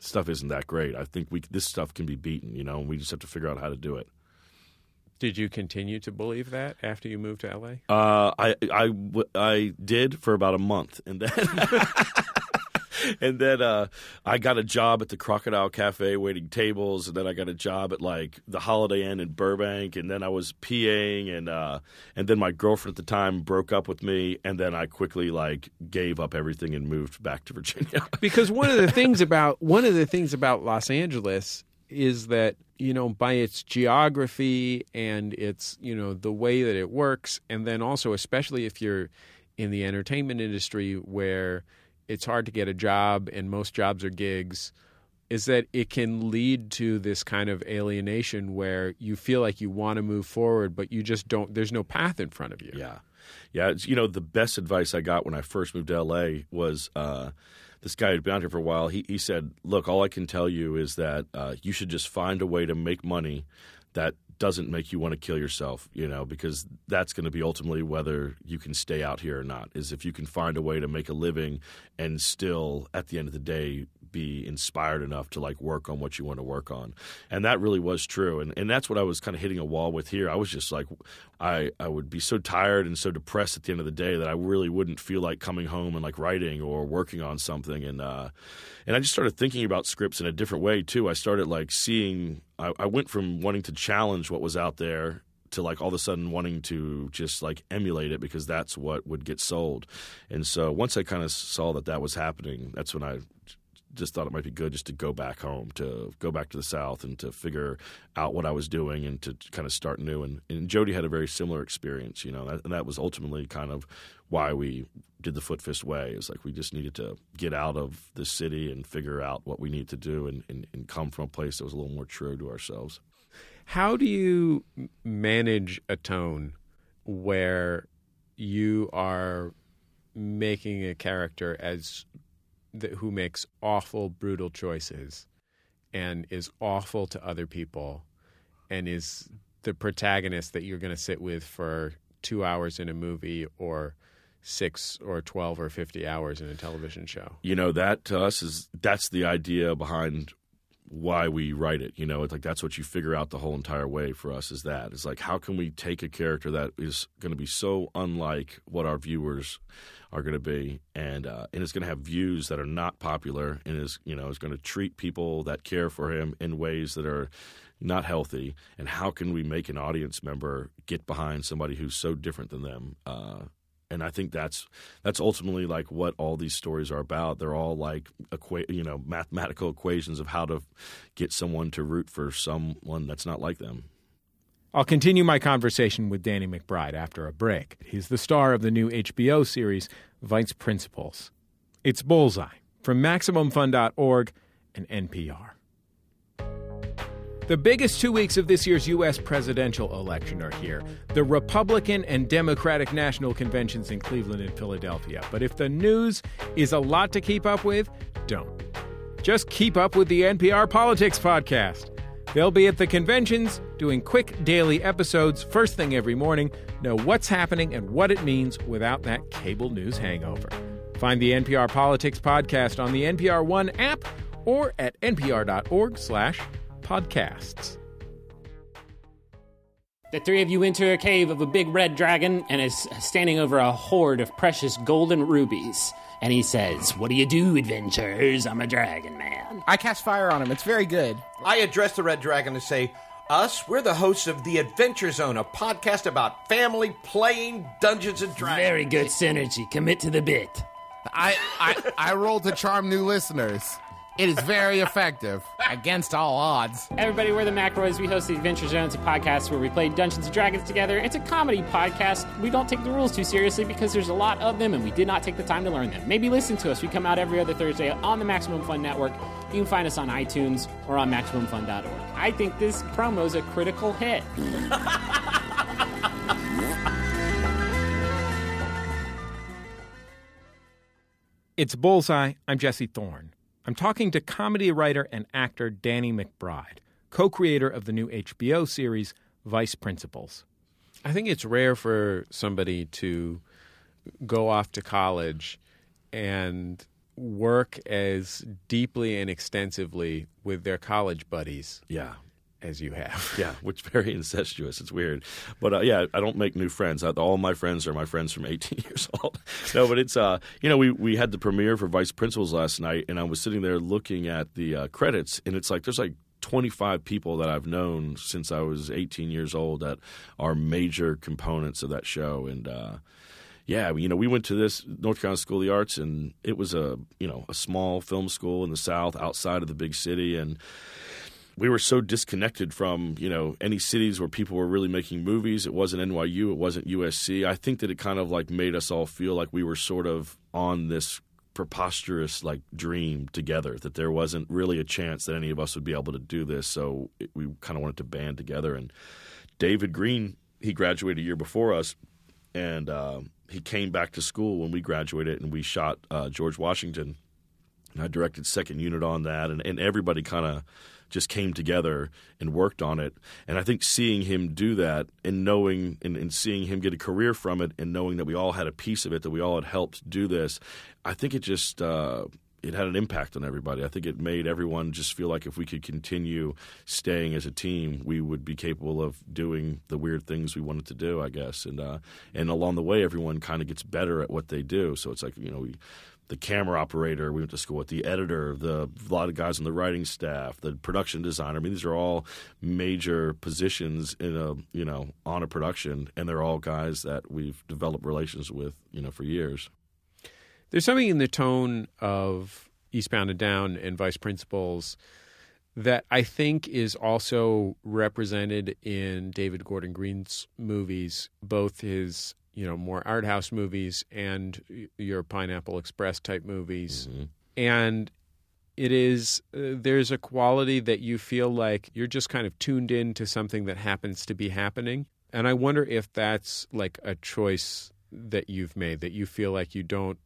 stuff isn't that great. I think we this stuff can be beaten, you know, and we just have to figure out how to do it. Did you continue to believe that after you moved to LA? Uh, I, I, I did for about a month, and then <laughs> and then uh, I got a job at the Crocodile Cafe waiting tables, and then I got a job at like the Holiday Inn in Burbank, and then I was PAing, and uh, and then my girlfriend at the time broke up with me, and then I quickly like gave up everything and moved back to Virginia. <laughs> because one of the things about one of the things about Los Angeles is that you know by its geography and its you know the way that it works, and then also especially if you're in the entertainment industry where it's hard to get a job and most jobs are gigs is that it can lead to this kind of alienation where you feel like you want to move forward but you just don't there's no path in front of you. Yeah. Yeah you know the best advice i got when i first moved to la was uh, this guy had been out here for a while. He, he said look all i can tell you is that uh, you should just find a way to make money that doesn't make you want to kill yourself, you know, because that's going to be ultimately whether you can stay out here or not. Is if you can find a way to make a living and still, at the end of the day, be inspired enough to like work on what you want to work on. And that really was true. And and that's what I was kind of hitting a wall with here. I was just like I I would be so tired and so depressed at the end of the day that I really wouldn't feel like coming home and like writing or working on something and uh and I just started thinking about scripts in a different way too. I started like seeing I, I went from wanting to challenge what was out there to like all of a sudden wanting to just like emulate it because that's what would get sold. And so once I kind of saw that that was happening, that's when I just thought it might be good just to go back home, to go back to the South, and to figure out what I was doing and to kind of start new. And, and Jody had a very similar experience, you know, and that was ultimately kind of why we did the Foot Fist Way. Is like we just needed to get out of the city and figure out what we need to do and, and, and come from a place that was a little more true to ourselves. How do you manage a tone where you are making a character as that, who makes awful, brutal choices and is awful to other people and is the protagonist that you're going to sit with for two hours in a movie or six or 12 or 50 hours in a television show. You know, that to us is that's the idea behind why we write it. You know, it's like that's what you figure out the whole entire way for us is that. It's like how can we take a character that is going to be so unlike what our viewers are going to be, and uh, and it's going to have views that are not popular, and is you know is going to treat people that care for him in ways that are not healthy. And how can we make an audience member get behind somebody who's so different than them? Uh, and I think that's that's ultimately like what all these stories are about. They're all like equa- you know mathematical equations of how to get someone to root for someone that's not like them. I'll continue my conversation with Danny McBride after a break. He's the star of the new HBO series Vice Principals. It's Bullseye from MaximumFun.org and NPR. The biggest two weeks of this year's U.S. presidential election are here the Republican and Democratic national conventions in Cleveland and Philadelphia. But if the news is a lot to keep up with, don't. Just keep up with the NPR Politics Podcast. They'll be at the conventions doing quick daily episodes first thing every morning. Know what's happening and what it means without that cable news hangover. Find the NPR Politics Podcast on the NPR One app or at npr.org slash podcasts. The three of you enter a cave of a big red dragon and is standing over a hoard of precious golden rubies. And he says, What do you do, adventurers? I'm a dragon man. I cast fire on him. It's very good. I address the red dragon to say, us, we're the hosts of The Adventure Zone, a podcast about family playing Dungeons and Dragons. Very good synergy. Commit to the bit. I, I, I roll to charm new listeners. It is very effective against all odds. Everybody, we're the McElroys. We host the Adventure Zones, a podcast where we play Dungeons and Dragons together. It's a comedy podcast. We don't take the rules too seriously because there's a lot of them and we did not take the time to learn them. Maybe listen to us. We come out every other Thursday on the Maximum Fun Network. You can find us on iTunes or on MaximumFun.org. I think this promo is a critical hit. It's Bullseye. I'm Jesse Thorne. I'm talking to comedy writer and actor Danny McBride, co creator of the new HBO series Vice Principals. I think it's rare for somebody to go off to college and work as deeply and extensively with their college buddies. Yeah. As you have. <laughs> Yeah, which very incestuous. It's weird. But uh, yeah, I don't make new friends. All my friends are my friends from <laughs> 18 years old. no, but it's, uh, you know, we, we had the premiere for Vice Principals last night, and I was sitting there looking at the uh, credits, and it's like there's like 25 people that I've known since I was 18 years old that are major components of that show. And, uh, yeah, you know, we went to this North Carolina School of the Arts, and it was a you know a small film school in the South, outside of the big city, and we were so disconnected from you know any cities where people were really making movies. It wasn't NYU, it wasn't USC. I think that it kind of like made us all feel like we were sort of on this preposterous like dream together that there wasn't really a chance that any of us would be able to do this so it, we kind of wanted to band together and david green he graduated a year before us and uh, he came back to school when we graduated and we shot uh, george washington i directed second unit on that and, and everybody kind of just came together and worked on it. And I think seeing him do that and knowing and, and, seeing him get a career from it and knowing that we all had a piece of it, that we all had helped do this, I think it just uh, it had an impact on everybody. I think it made everyone just feel like if we could continue staying as a team, we would be capable of doing the weird things we wanted to do. I guess, and uh, and along the way, everyone kind of gets better at what they do. So it's like you know we the camera operator we went to school with, the editor, the a lot of guys on the writing staff, the production designer. I mean, these are all major positions in a you know on a production, and they're all guys that we've developed relations with you know for years. There's something in the tone of Eastbound and Down and Vice Principals that I think is also represented in David Gordon Green's movies, both his you know more art house movies and your Pineapple Express type movies, mm-hmm. and it is uh, there's a quality that you feel like you're just kind of tuned in to something that happens to be happening, and I wonder if that's like a choice that you've made that you feel like you don't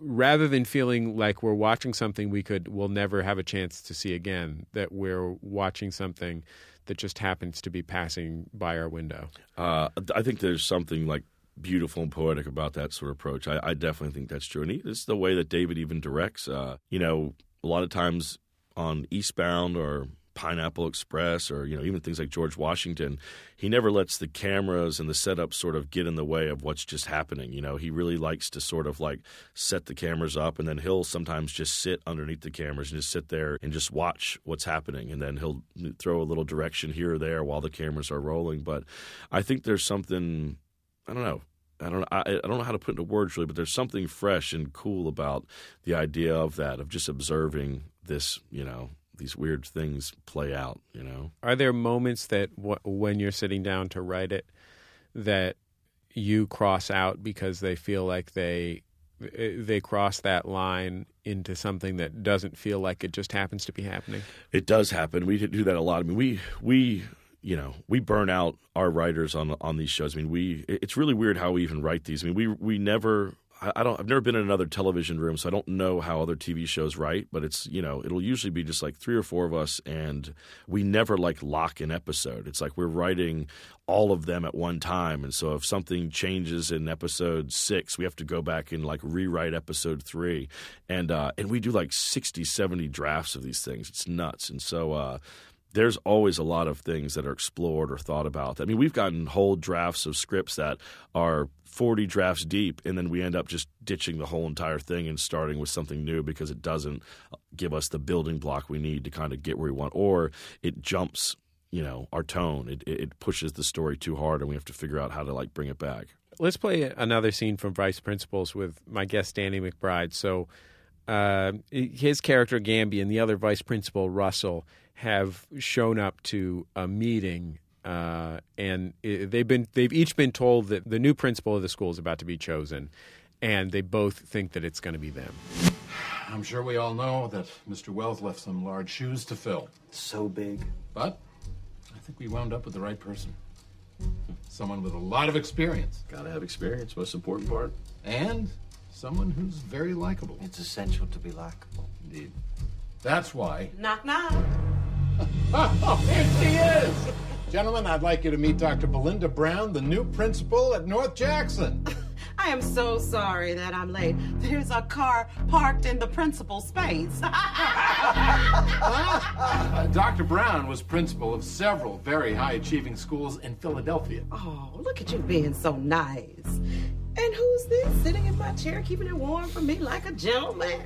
rather than feeling like we're watching something we could we'll never have a chance to see again that we're watching something that just happens to be passing by our window. Uh, i think there's something like beautiful and poetic about that sort of approach. I, I definitely think that's true, and he, it's the way that David even directs. Uh, you know, a lot of times on Eastbound or Pineapple Express or you know even things like George Washington, he never lets the cameras and the setup sort of get in the way of what's just happening. You know, he really likes to sort of like set the cameras up and then he'll sometimes just sit underneath the cameras and just sit there and just watch what's happening and then he'll throw a little direction here or there while the cameras are rolling. But I think there's something I don't know. I don't I, I don't know how to put into words really, but there's something fresh and cool about the idea of that of just observing this, you know, these weird things play out. You know, Are there moments that w- when you're sitting down to write it that you cross out because they feel like they they cross that line into something that doesn't feel like it just happens to be happening? it does happen. We do that a lot. I mean, we we you know we burn out our writers on on these shows. I mean, we it's really weird how we even write these. I mean, we we never. I don't. I've never been in another television room, so I don't know how other TV shows write. But it's you know it'll usually be just like three or four of us, and we never like lock an episode. It's like we're writing all of them at one time, and so if something changes in episode six, we have to go back and like rewrite episode three, and uh, and we do like 60, 70 drafts of these things. It's nuts, and so. Uh, there's always a lot of things that are explored or thought about. I mean, we've gotten whole drafts of scripts that are 40 drafts deep, and then we end up just ditching the whole entire thing and starting with something new because it doesn't give us the building block we need to kind of get where we want, or it jumps, you know, our tone. It, it pushes the story too hard, and we have to figure out how to like bring it back. Let's play another scene from Vice Principals with my guest Danny McBride. So, uh, his character Gamby and the other vice principal Russell have shown up to a meeting, uh, and i they've been they've each been told that the new principal of the school is about to be chosen, and they both think that it's going to be them. I'm sure we all know that Mr. Wells left some large shoes to fill. So big. But I think we wound up with the right person. Someone with a lot of experience. Gotta have experience, most important part. And someone who's very likable. It's essential to be likable. Indeed. That's why. Knock, knock. Oh, <laughs> here she is! Gentlemen, I'd like you to meet Dr. Belinda Brown, the new principal at North Jackson. <laughs> I am so sorry that I'm late. There's a car parked in the principal space. <laughs> Uh, Dr. Brown was principal of several very high achieving schools in Philadelphia. oh, look at you being so nice. And who's this sitting in my chair, keeping it warm for me like a gentleman?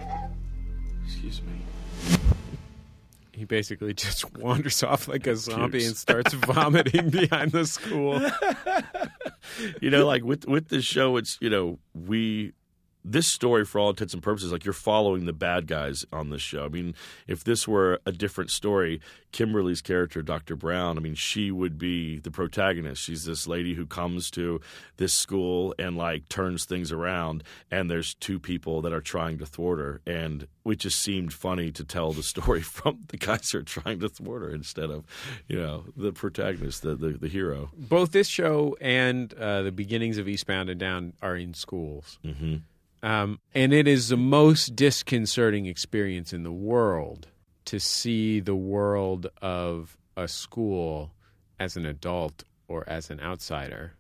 Excuse me. He basically just <laughs> wanders off like a zombie and starts vomiting <laughs> behind the school. <laughs> you know, like with with this show, it's you know we this story for all intents and purposes, like you're following the bad guys on this show. I mean, if this were a different story, Kimberly's character, Dr. Brown, I mean, she would be the protagonist. She's this lady who comes to this school and like turns things around, and there's two people that are trying to thwart her, and it just seemed funny to tell the story <laughs> from the guys who are trying to thwart her instead of, you know, the protagonist, the the, the hero. Both this show and uh, the beginnings of Eastbound and Down are in schools. Mm-hmm. Um, and it is the most disconcerting experience in the world to see the world of a school as an adult or as an outsider.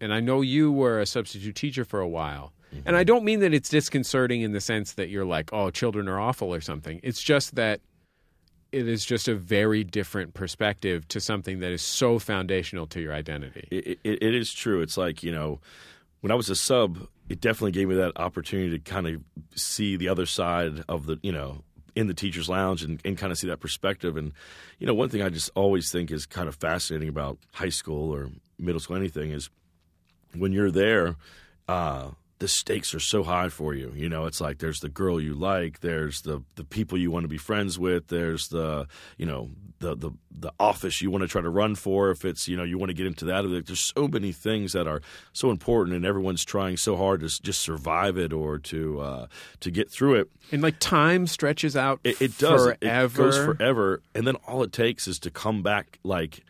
And I know you were a substitute teacher for a while. And I don't mean that it's disconcerting in the sense that you're like, oh, children are awful or something. It's just that it is just a very different perspective to something that is so foundational to your identity. It, it, it is true. It's like you know, when I was a sub, it definitely gave me that opportunity to kind of see the other side of the you know in the teachers lounge and, and kind of see that perspective and you know one thing i just always think is kind of fascinating about high school or middle school anything is when you're there uh the stakes are so high for you. You know, it's like there's the girl you like, there's the the people you want to be friends with, there's the you know the the the office you want to try to run for. If it's you know you want to get into that, there's so many things that are so important, and everyone's trying so hard to just survive it or to uh, to get through it. And like time stretches out It, it does. Forever. It goes forever, and then all it takes is to come back like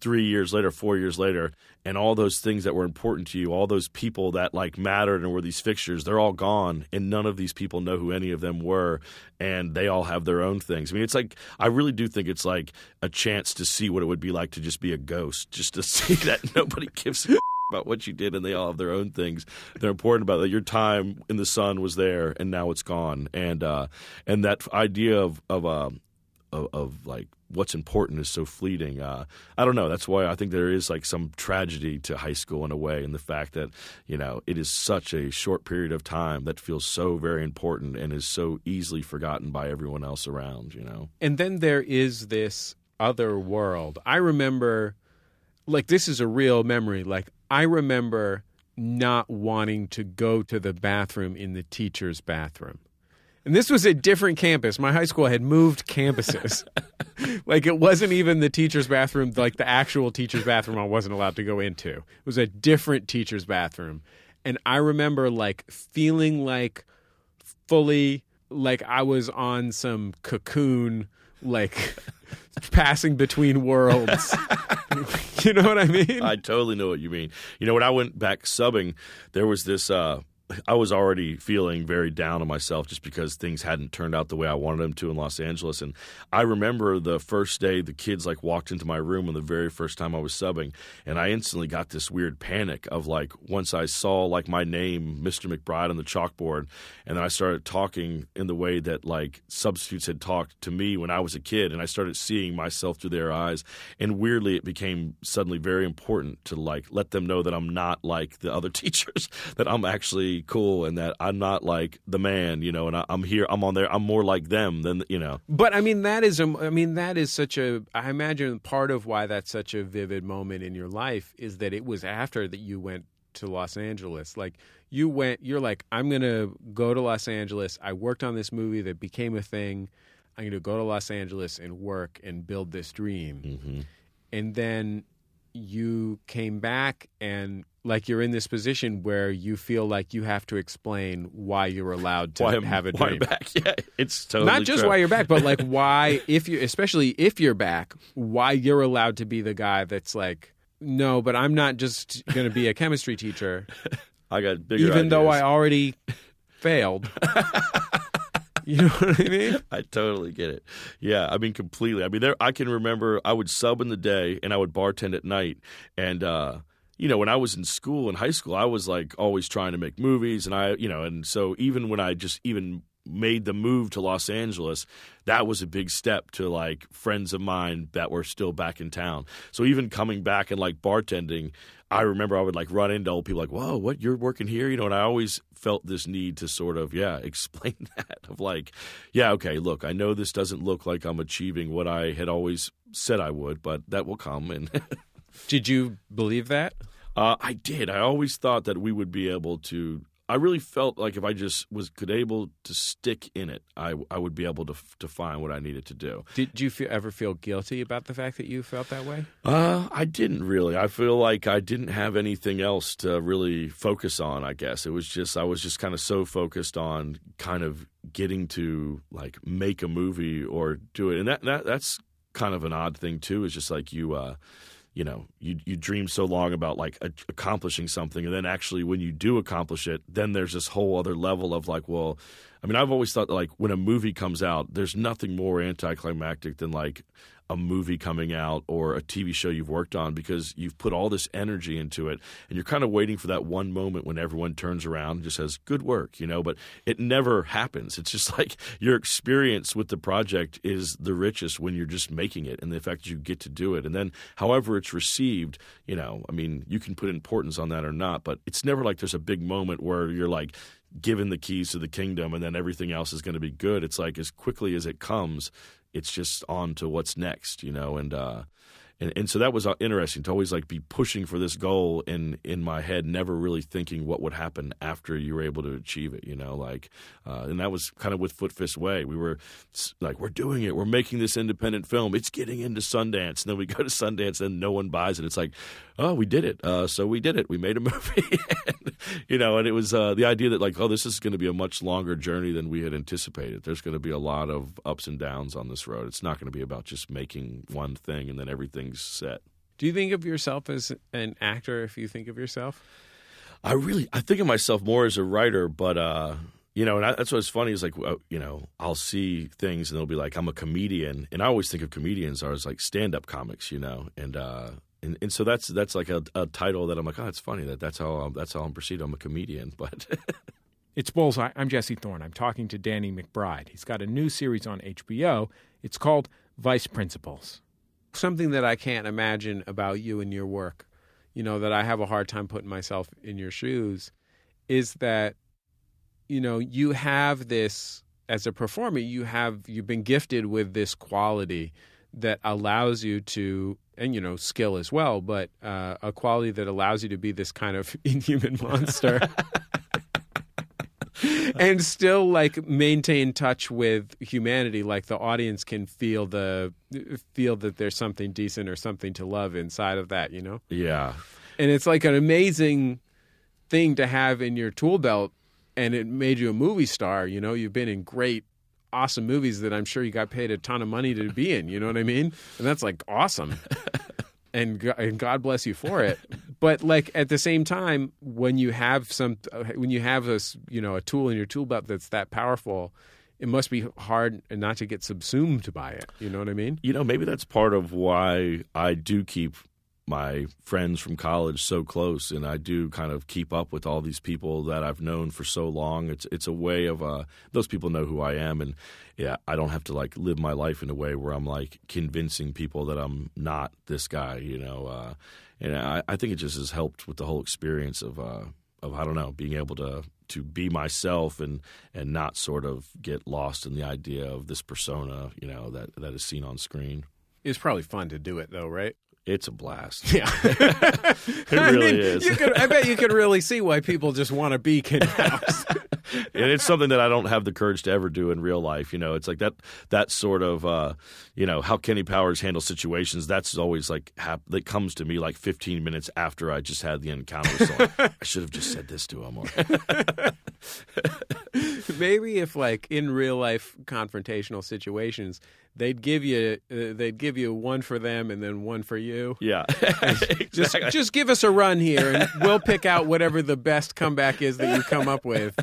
three years later, four years later, and all those things that were important to you, all those people that like mattered and were these fixtures, they're all gone, and none of these people know who any of them were, and they all have their own things. I mean, it's like I really do think it's like a chance to see what it would be like to just be a ghost, just to <laughs> see that nobody gives a <laughs> about what you did, and they all have their own things. They're important about that. Your time in the sun was there, and now it's gone. And uh, and that idea of of, uh, of of like what's important is so fleeting. Uh, I don't know. That's why I think there is like some tragedy to high school in a way, in the fact that you know it is such a short period of time that feels so very important and is so easily forgotten by everyone else around. You know. And then there is this other world. I remember, like, this is a real memory. Like, I remember not wanting to go to the bathroom in the teacher's bathroom. And this was a different campus. My high school had moved campuses. <laughs> like, it wasn't even the teacher's bathroom, like the actual teacher's bathroom I wasn't allowed to go into. It was a different teacher's bathroom. And I remember, like, feeling like fully like I was on some cocoon, like <laughs> passing between worlds. you know what I mean? I totally know what you mean. You know, when I went back subbing, there was this. Uh, I was already feeling very down on myself just because things hadn't turned out the way I wanted them to in Los Angeles. And I remember the first day the kids like walked into my room and the very first time I was subbing, and I instantly got this weird panic of like once I saw like my name, Mr. McBride, on the chalkboard, and then I started talking in the way that like substitutes had talked to me when I was a kid, and I started seeing myself through their eyes. And weirdly, it became suddenly very important to like let them know that I'm not like the other <laughs> teachers, that I'm actually cool and that I'm not like the man, you know, and I, I'm here, I'm on there, I'm more like them than, you know. But I mean, that is, a, I mean, that is such a. I imagine part of why that's such a vivid moment in your life is that it was after that you went to Los Angeles. Like you went, you're like, I'm gonna go to Los Angeles. I worked on this movie that became a thing. I'm gonna go to Los Angeles and work and build this dream. Mm-hmm. And then you came back and like you're in this position where you feel like you have to explain why you're allowed to have a why dream. Back. <laughs> Yeah, it's totally not just true. why you're back, but like <laughs> why if you especially if you're back, why you're allowed to be the guy that's like, no, but I'm not just going to be a chemistry teacher, <laughs> I got bigger even though I already failed. you know what I mean? I totally get it. Yeah, I mean completely. I mean there I can remember I would sub in the day and I would bartend at night and uh you know, when I was in school in high school, I was like always trying to make movies and I, you know, and so even when I just even made the move to Los Angeles, that was a big step to like friends of mine that were still back in town. So even coming back and like bartending, I remember I would like run into old people like, "Whoa, what you're working here?" You know, and I always felt this need to sort of yeah <laughs> explain that of like, yeah, okay, look, I know this doesn't look like I'm achieving what I had always said I would, but that will come. And <laughs> Did you believe that? uh, I did. I always thought that we would be able to. I really felt like if I just was could able to stick in it, I I would be able to to find what I needed to do. Did you feel, ever feel guilty about the fact that you felt that way? Uh, I didn't really. I feel like I didn't have anything else to really focus on. I guess it was just I was just kind of so focused on kind of getting to like make a movie or do it, and that, that that's kind of an odd thing too. Is just like you. uh you know, you you dream so long about like a, accomplishing something, and then actually when you do accomplish it, then there's this whole other level of like, well, I mean, I've always thought like when a movie comes out, there's nothing more anticlimactic than like a movie coming out or a TV show you've worked on because you've put all this energy into it and you're kind of waiting for that one moment when everyone turns around and just says good work you know? But it never happens. It's just <laughs> like your experience with the project is the richest when you're just making it and the fact that you get to do it. And then however it's received you know I mean you can put importance on that or not but it's never like there's a big moment where you're like given the keys to the kingdom and then everything else is going to be good. It's like as quickly as it comes it's just on to what's next, you know, and uh, and and so that was uh, interesting to always like be pushing for this goal in in my head, never really thinking what would happen after you were able to achieve it, you know, like, uh, and that was kind of with Foot Fist Way. We were like, we're doing it, we're making this independent film, it's getting into Sundance, and then we go to Sundance and no one buys it. It's like, oh, we did it, uh, so we did it, we made a <laughs> movie, and, you know, and it was uh, the idea that like, oh, this is going to be a much longer journey than we had anticipated. There's going to be a lot of ups and downs on this road. It's not going to be about just making one thing and then everything's set. Do you think of yourself as an actor if you think of yourself? I really, I think of myself more as a writer, but uh, you know, and I, that's what's funny is like, you know, I'll see things and they'll be like, I'm a comedian, and I always think of comedians as like stand-up comics, you know, and uh, and, and so that's that's like a, a title that I'm like, oh, it's funny that that's how I'm, that's how I'm perceived. I'm a comedian, <laughs> but It's Bullseye. I'm Jesse Thorne. I'm talking to Danny McBride. He's got a new series on HBO. It's called Vice Principals. Something that I can't imagine about you and your work, you know, that I have a hard time putting myself in your shoes, is that, you know, you have this, as a performer, you have, you've been gifted with this quality that allows you to and you know skill as well but uh, a quality that allows you to be this kind of <laughs> inhuman monster. <laughs> And still like maintain touch with humanity like the audience can feel the feel that there's something decent or something to love inside of that you know? Yeah. And it's like an amazing thing to have in your tool belt and it made you a movie star you know? You've been in great awesome movies that i'm sure you got paid a ton of money to be in you know what i mean and that's like awesome <laughs> and God, and God bless you for it. But like at the same time, when you have some, when you have a you know a tool in your tool belt that's that powerful, it must be hard not to get subsumed by it. You know what I mean? You know, maybe that's part of why I do keep my friends from college so close and I do kind of keep up with all these people that I've known for so long. It's it's a way of uh, those people know who I am and yeah, I don't have to like live my life in a way where I'm like convincing people that I'm not this guy, you know. Uh, and I, I think it just has helped with the whole experience of uh, of I don't know, being able to to be myself and and not sort of get lost in the idea of this persona, you know, that that is seen on screen. It's probably fun to do it though, right? It's a blast. <laughs> Yeah, <laughs> it really I mean, is. You could, I bet you could really see why people just want to be Kenny Powers. <laughs> and it's something that I don't have the courage to ever do in real life. You know, it's like that that sort of uh, you know how Kenny Powers handles situations. That's always like hap- that comes to me like 15 minutes after I just had the encounter. So I should have just said this to him. Or <laughs> Maybe if like in real life confrontational situations, they'd give you uh, they'd give you one for them and then one for you. Yeah, <laughs> just just give us a run here, and we'll pick out whatever the best comeback is that you come up with.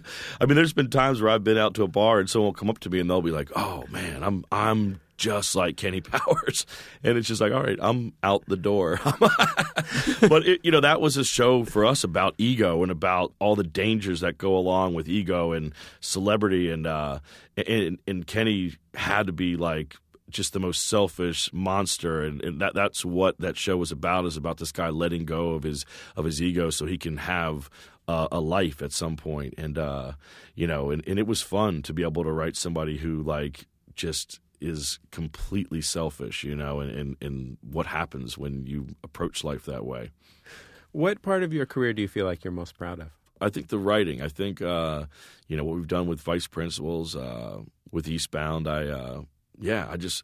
<laughs> I mean, there's been times where I've been out to a bar and someone will come up to me and they'll be like, "Oh man, I'm I'm just like Kenny <laughs> Powers," and it's just like, "All right, I'm out the door." <laughs> but it, you know, that was a show for us about ego and about all the dangers that go along with ego and celebrity, and uh, and, and Kenny had to be like just the most selfish monster. And, and, that that's what that show was about is about this guy letting go of his of his ego so he can have uh, a life at some point and uh, you know and, and it was fun to be able to write somebody who like just is completely selfish you know and, and, and what happens when you approach life that way what part of your career do you feel like you're most proud of I think the writing. I think uh, you know what we've done with Vice Principals, uh, with Eastbound. I uh, yeah, I just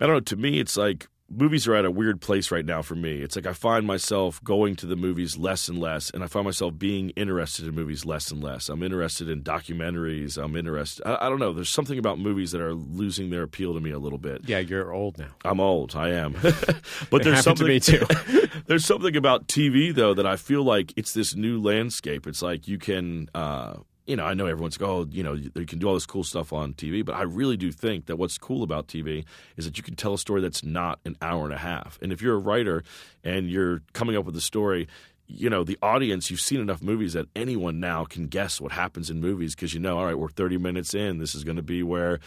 I don't know. To me, it's like movies are at a weird place right now for me. It's like I find myself going to the movies less and less, and I find myself being interested in movies less and less. I'm interested in documentaries. I'm interested. I, I don't know. There's something about movies that are losing their appeal to me a little bit. Yeah, you're old now. I'm old. I am. <laughs> <laughs> but It there's happened to something me, too. <laughs> there's something about TV though that I feel like it's this new landscape. It's like you can. Uh, you know, I know everyone's like, oh, you know, you can do all this cool stuff on TV, but I really do think that what's cool about TV is that you can tell a story that's not an hour and a half. And if you're a writer and you're coming up with a story, you know, the audience, you've seen enough movies that anyone now can guess what happens in movies because you know, all right, we're 30 minutes in. This is going to be where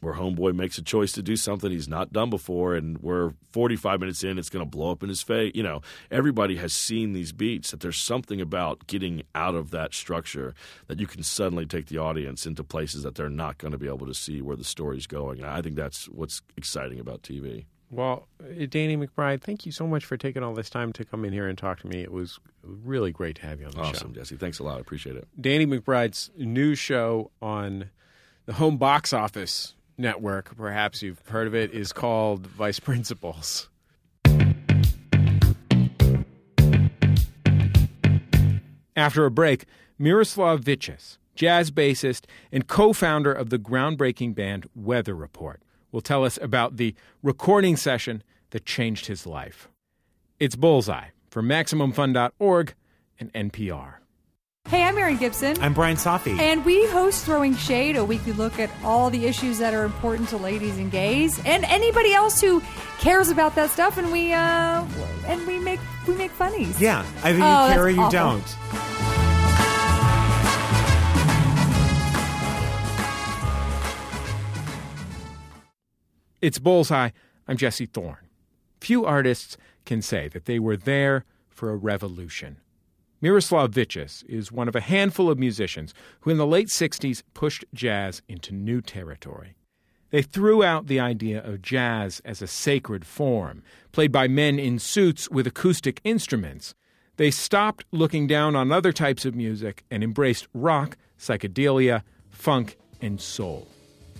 where homeboy makes a choice to do something he's not done before and we're 45 minutes in it's going to blow up in his face you know everybody has seen these beats that there's something about getting out of that structure that you can suddenly take the audience into places that they're not going to be able to see where the story's going and i think that's what's exciting about tv Well, uh, Danny McBride, thank you so much for taking all this time to come in here and talk to me. It was really great to have you on the awesome show. Awesome, Jesse thanks a lot i appreciate it Danny McBride's new show on the home box office network, perhaps you've heard of it, is called Vice Principals. After a break, Miroslav Vitouš, jazz bassist and co founder of the groundbreaking band Weather Report, will tell us about the recording session that changed his life. It's Bullseye for MaximumFun.org and NPR. Hey, I'm Erin Gibson. I'm Brian Safi. And we host Throwing Shade, a weekly look at all the issues that are important to ladies and gays and anybody else who cares about that stuff. And we uh, and we make we make funnies. Yeah, either you Oh, care or you awful. don't. It's Bullseye. I'm Jesse Thorne. Few artists can say that they were there for a revolution. Miroslav Vitouš is one of a handful of musicians who in the late 60s pushed jazz into new territory. They threw out the idea of jazz as a sacred form, played by men in suits with acoustic instruments. They stopped looking down on other types of music and embraced rock, psychedelia, funk, and soul.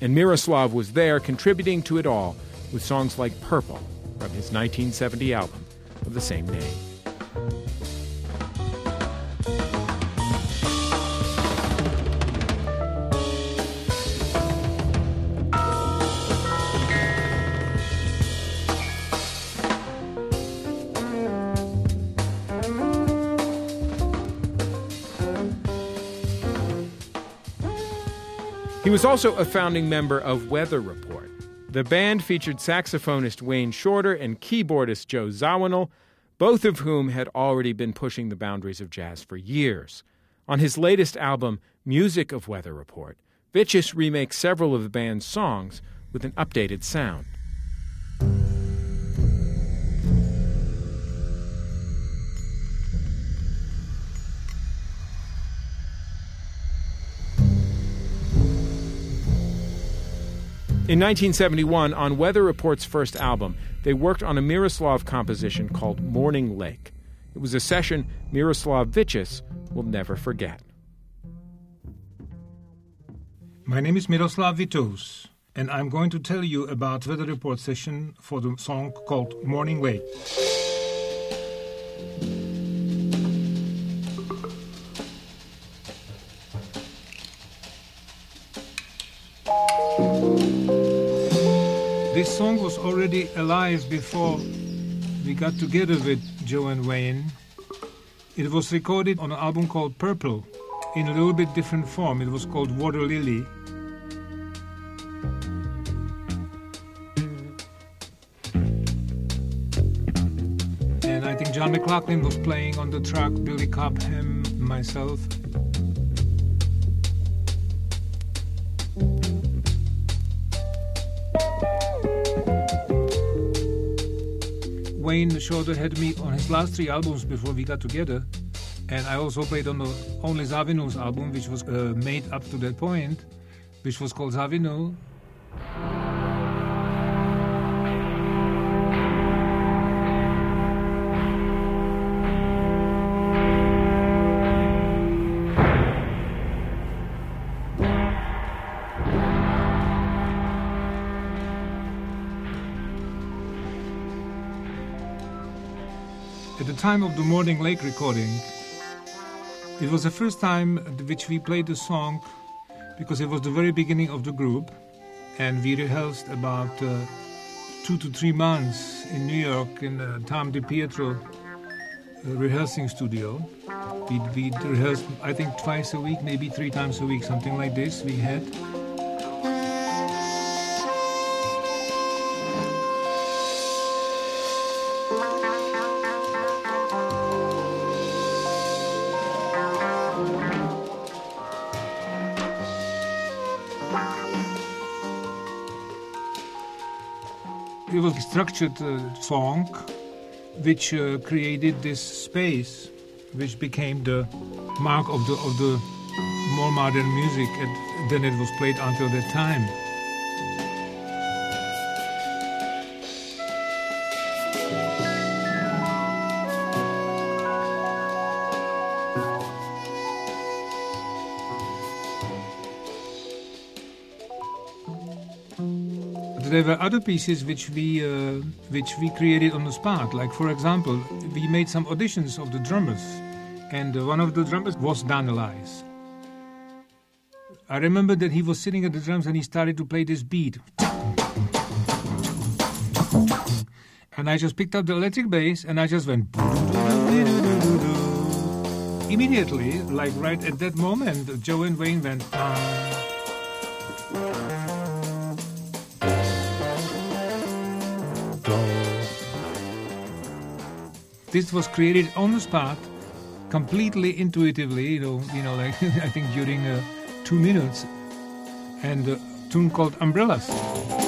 And Miroslav was there contributing to it all with songs like Purple from his 1970 album of the same name. Was also a founding member of Weather Report. The band featured saxophonist Wayne Shorter and keyboardist Joe Zawinul, both of whom had already been pushing the boundaries of jazz for years. On his latest album, Music of Weather Report, Vitouš remakes several of the band's songs with an updated sound. In 1971, on Weather Report's first album, they worked on a Miroslav composition called Morning Lake. It was a session Miroslav Vitouš will never forget. My name is Miroslav Vitouš, and I'm going to tell you about Weather Report session for the song called Morning Lake. This song was already alive before we got together with Joe and Wayne. It was recorded on an album called Purple in a little bit different form. It was called Water Lily. And I think John McLaughlin was playing on the track, Billy Cobham, myself. Wayne Shorter had me on his last three albums before we got together. And I also played on the only Zawinul's album, which was uh, made up to that point, which was called Zawinul. Time of the Morning Lake recording, it was the first time which we played the song because it was the very beginning of the group, and we rehearsed about uh, two to three months in New York in the Tom DiPietro uh, rehearsing studio. We we rehearsed, I think, twice a week, maybe three times a week, something like this. We had. Structured uh, song which uh, created this space which became the mark of the of the more modern music and then it was played until that time. There were other pieces which we uh, which we created on the spot. Like for example, we made some auditions of the drummers, and uh, one of the drummers was Don Alias. I remember that he was sitting at the drums and he started to play this beat. And I just picked up the electric bass and I just went immediately, like right at that moment, Joe and Wayne went. This was created on the spot, completely intuitively. You know, you know, like <laughs> I think during uh, two minutes, and a tune called Umbrellas.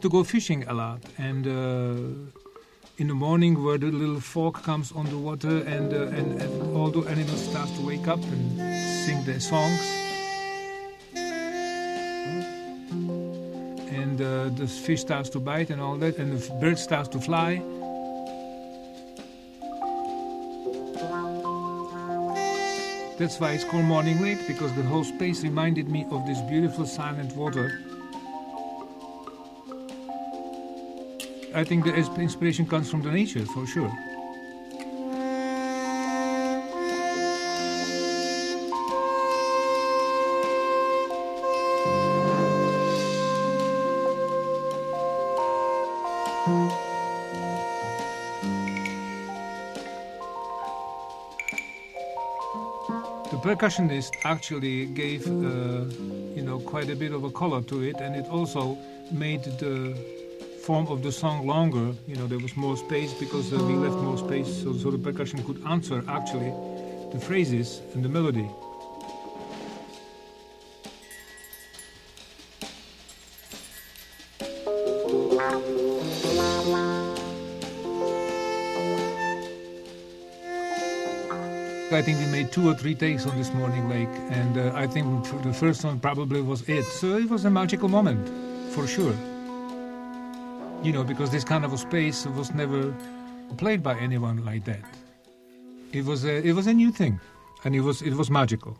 Used to go fishing a lot, and uh, in the morning, where the little fog comes on the water, and, uh, and, and all the animals start to wake up and sing their songs, and uh, the fish starts to bite and all that, and the bird starts to fly. That's why it's called Morning Lake, because the whole space reminded me of this beautiful silent water. I think the inspiration comes from the nature, for sure. The percussionist actually gave, uh, you know, quite a bit of a color to it, and it also made the form of the song longer. You know, there was more space because uh, we left more space, so, so the percussion could answer actually the phrases and the melody. I think we made two or three takes on this morning lake, and uh, I think the first one probably was it. So it was a magical moment, for sure. You know, because this kind of a space was never played by anyone like that. It was a, it was a new thing, and it was it was magical.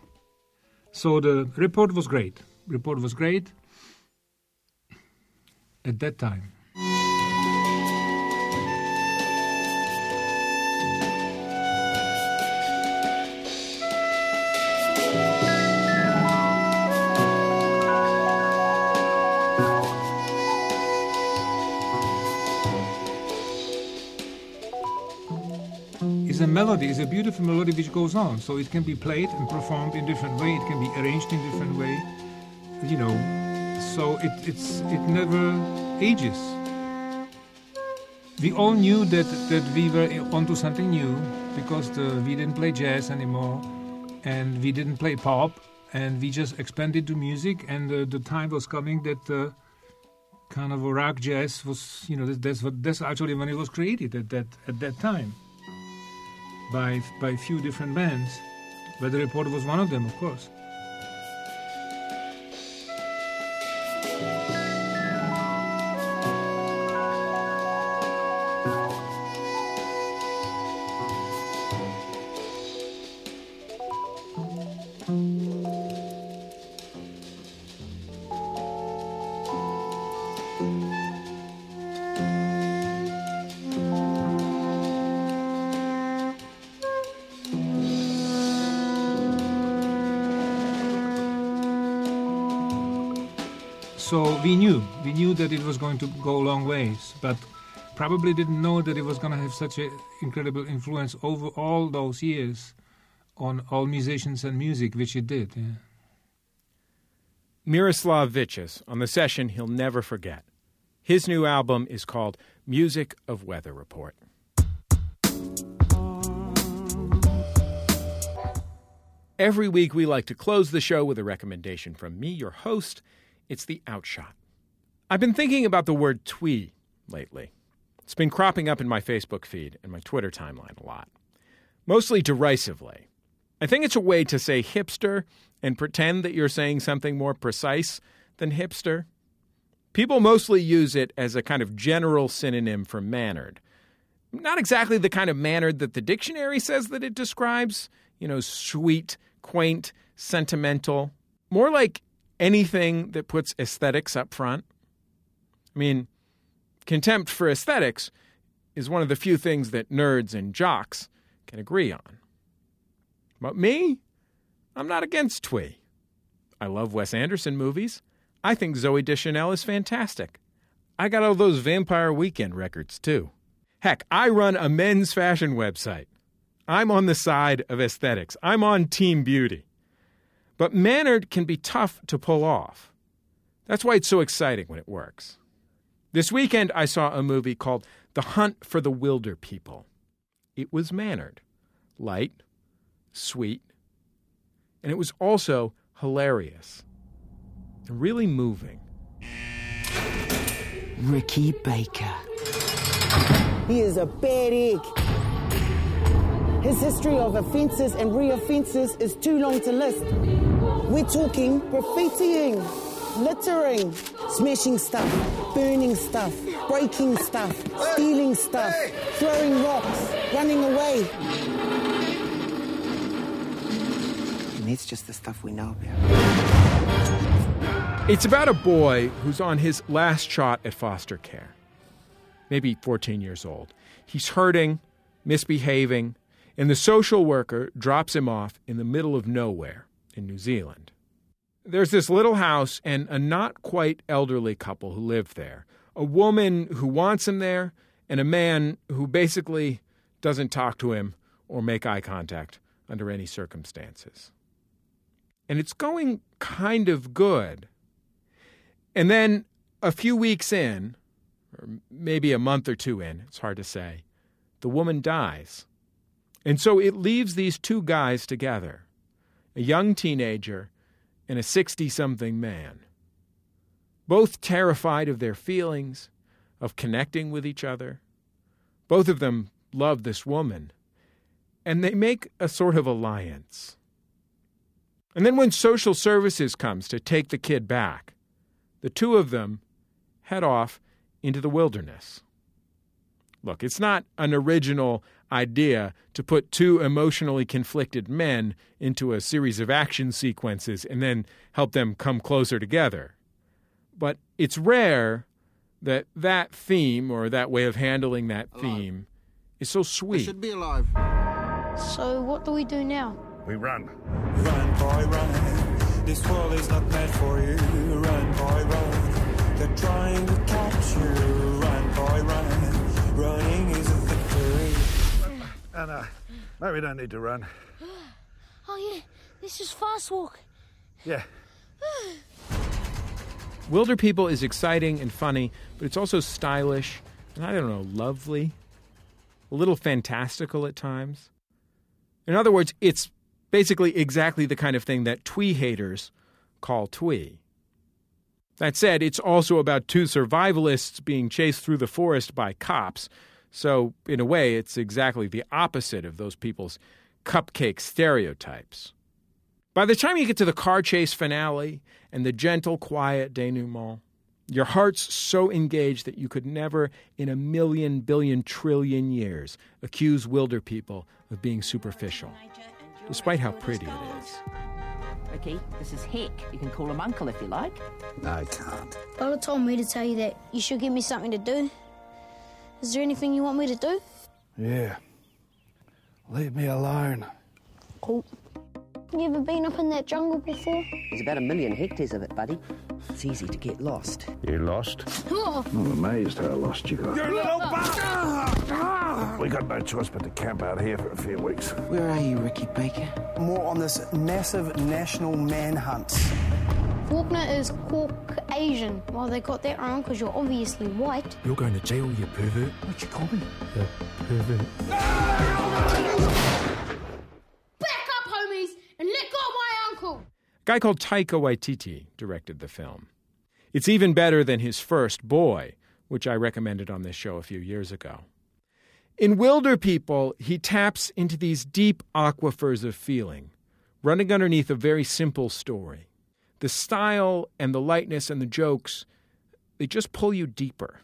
So the report was great. Report was great at that time. Melody, it's a beautiful melody which goes on. So it can be played and performed in different way. It can be arranged in different way. You know, so it it's it never ages. We all knew that that we were onto something new because the, we didn't play jazz anymore, and we didn't play pop, and we just expanded to music. And uh, the time was coming that. Uh, kind of rock jazz was you know that, that's what that's actually when it was created at that at that time by by a few different bands. But the reporter was one of them of course So we knew, we knew that it was going to go long ways, but probably didn't know that it was going to have such an incredible influence over all those years on all musicians and music, which it did. Yeah. Miroslav Vitouš on the session he'll never forget. His new album is called Music of Weather Report. Every week, we like to close the show with a recommendation from me, your host. It's the Outshot. I've been thinking about the word twee lately. It's been cropping up in my Facebook feed and my Twitter timeline a lot, mostly derisively. I think it's a way to say hipster and pretend that you're saying something more precise than hipster. People mostly use it as a kind of general synonym for mannered. Not exactly the kind of mannered that the dictionary says that it describes, you know, sweet, quaint, sentimental. More like anything that puts aesthetics up front. I mean, contempt for aesthetics is one of the few things that nerds and jocks can agree on. But me, I'm not against twee. I love Wes Anderson movies. I think Zooey Deschanel is fantastic. I got all those Vampire Weekend records, too. Heck, I run a men's fashion website. I'm on the side of aesthetics. I'm on Team Beauty. But mannered can be tough to pull off. That's why it's so exciting when it works. This weekend, I saw a movie called The Hunt for the Wilderpeople. It was mannered, light, sweet, and it was also hilarious and really moving. Ricky Baker. He is a bad egg. His history of offences and re-offences is too long to list. We're talking graffitiing, littering, smashing stuff, burning stuff, breaking stuff, stealing stuff, throwing rocks, running away. And that's just the stuff we know about. It's about a boy who's on his last shot at foster care, maybe 14 years old. He's hurting, misbehaving, and the social worker drops him off in the middle of nowhere in New Zealand. There's this little house and a not quite elderly couple who live there. A woman who wants him there, and a man who basically doesn't talk to him or make eye contact under any circumstances. And it's going kind of good. And then a few weeks in, or maybe a month or two in, it's hard to say, the woman dies. And so it leaves these two guys together a young teenager and a 60 something man, both terrified of their feelings, of connecting with each other. Both of them love this woman, and they make a sort of alliance. And then when social services comes to take the kid back, the two of them head off into the wilderness. Look, it's not an original idea to put two emotionally conflicted men into a series of action sequences and then help them come closer together. But it's rare that that theme or that way of handling that theme is so sweet. should be alive. So, what do we do now? We run. Run, boy, run. This world is not meant for you. Run, boy, run. They're trying to catch you. Run, boy, run. Running is. And, uh, no, we don't need to run. <gasps> Oh, yeah, this is fast walk. Yeah. <sighs> Wilderpeople is exciting and funny, but it's also stylish and I don't know, lovely, a little fantastical at times. In other words, it's basically exactly the kind of thing that twee haters call twee. That said, it's also about two survivalists being chased through the forest by cops, so in a way, it's exactly the opposite of those people's cupcake stereotypes. By the time you get to the car chase finale and the gentle, quiet denouement, your heart's so engaged that you could never, in a million, billion, trillion years, accuse Wilderpeople of being superficial, despite how pretty it is. Ricky, this is Hec. You can call him Uncle if you like. No, I can't. Lola told me to tell you that you should give me something to do. Is there anything you want me to do? Yeah. Leave me alone. Cool. You ever been up in that jungle before? There's about a million hectares of it, buddy. It's easy to get lost. You lost? Oh. I'm amazed how lost you got. You little We got no choice but to camp out here for a few weeks. Where are you, Ricky Baker? More on this massive national manhunt. Faulkner is Caucasian. Well, they got that wrong because you're obviously white. You're going to jail, you pervert. What you call me? The pervert. Back up, homies, and let go of my uncle. A guy called Taika Waititi directed the film. It's even better than his first, Boy, which I recommended on this show a few years ago. In Wilderpeople, he taps into these deep aquifers of feeling, running underneath a very simple story. The style and the lightness and the jokes, they just pull you deeper.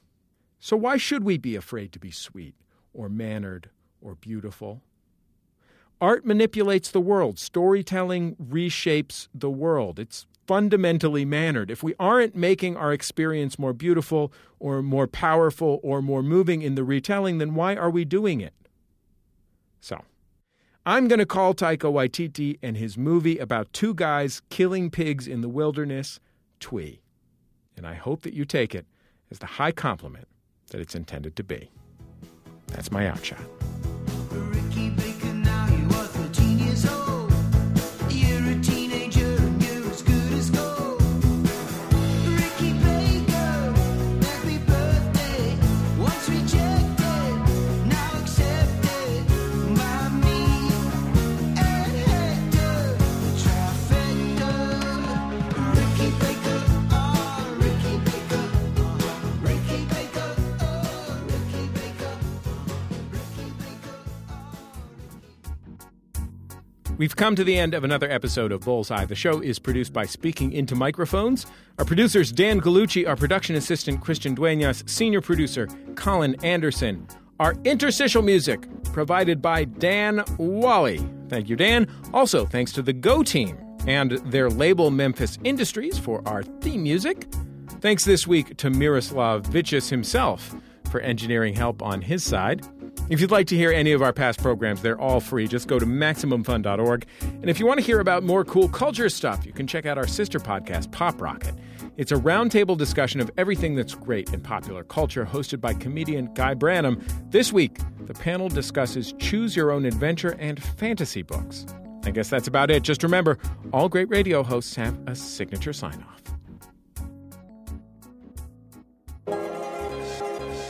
So why should we be afraid to be sweet or mannered or beautiful? Art manipulates the world. Storytelling reshapes the world. It's fundamentally mannered, if we aren't making our experience more beautiful or more powerful or more moving in the retelling, then why are we doing it? So, I'm going to call Taika Waititi and his movie about two guys killing pigs in the wilderness twee. And I hope that you take it as the high compliment that it's intended to be. That's my outshot. We've come to the end of another episode of Bullseye. The show is produced by Speaking Into Microphones. Our producers, Dan Galucci, our production assistant, Christian Duenas, senior producer, Colin Anderson. Our interstitial music provided by Dan Wally. Thank you, Dan. Also, thanks to the Go team and their label Memphis Industries for our theme music. Thanks this week to Miroslav Vitouš himself for engineering help on his side. If you'd like to hear any of our past programs, they're all free. Just go to MaximumFun.org. And if you want to hear about more cool culture stuff, you can check out our sister podcast, Pop Rocket. It's a roundtable discussion of everything that's great in popular culture, hosted by comedian Guy Branum. This week, the panel discusses choose your own adventure and fantasy books. I guess that's about it. Just remember, all great radio hosts have a signature sign off.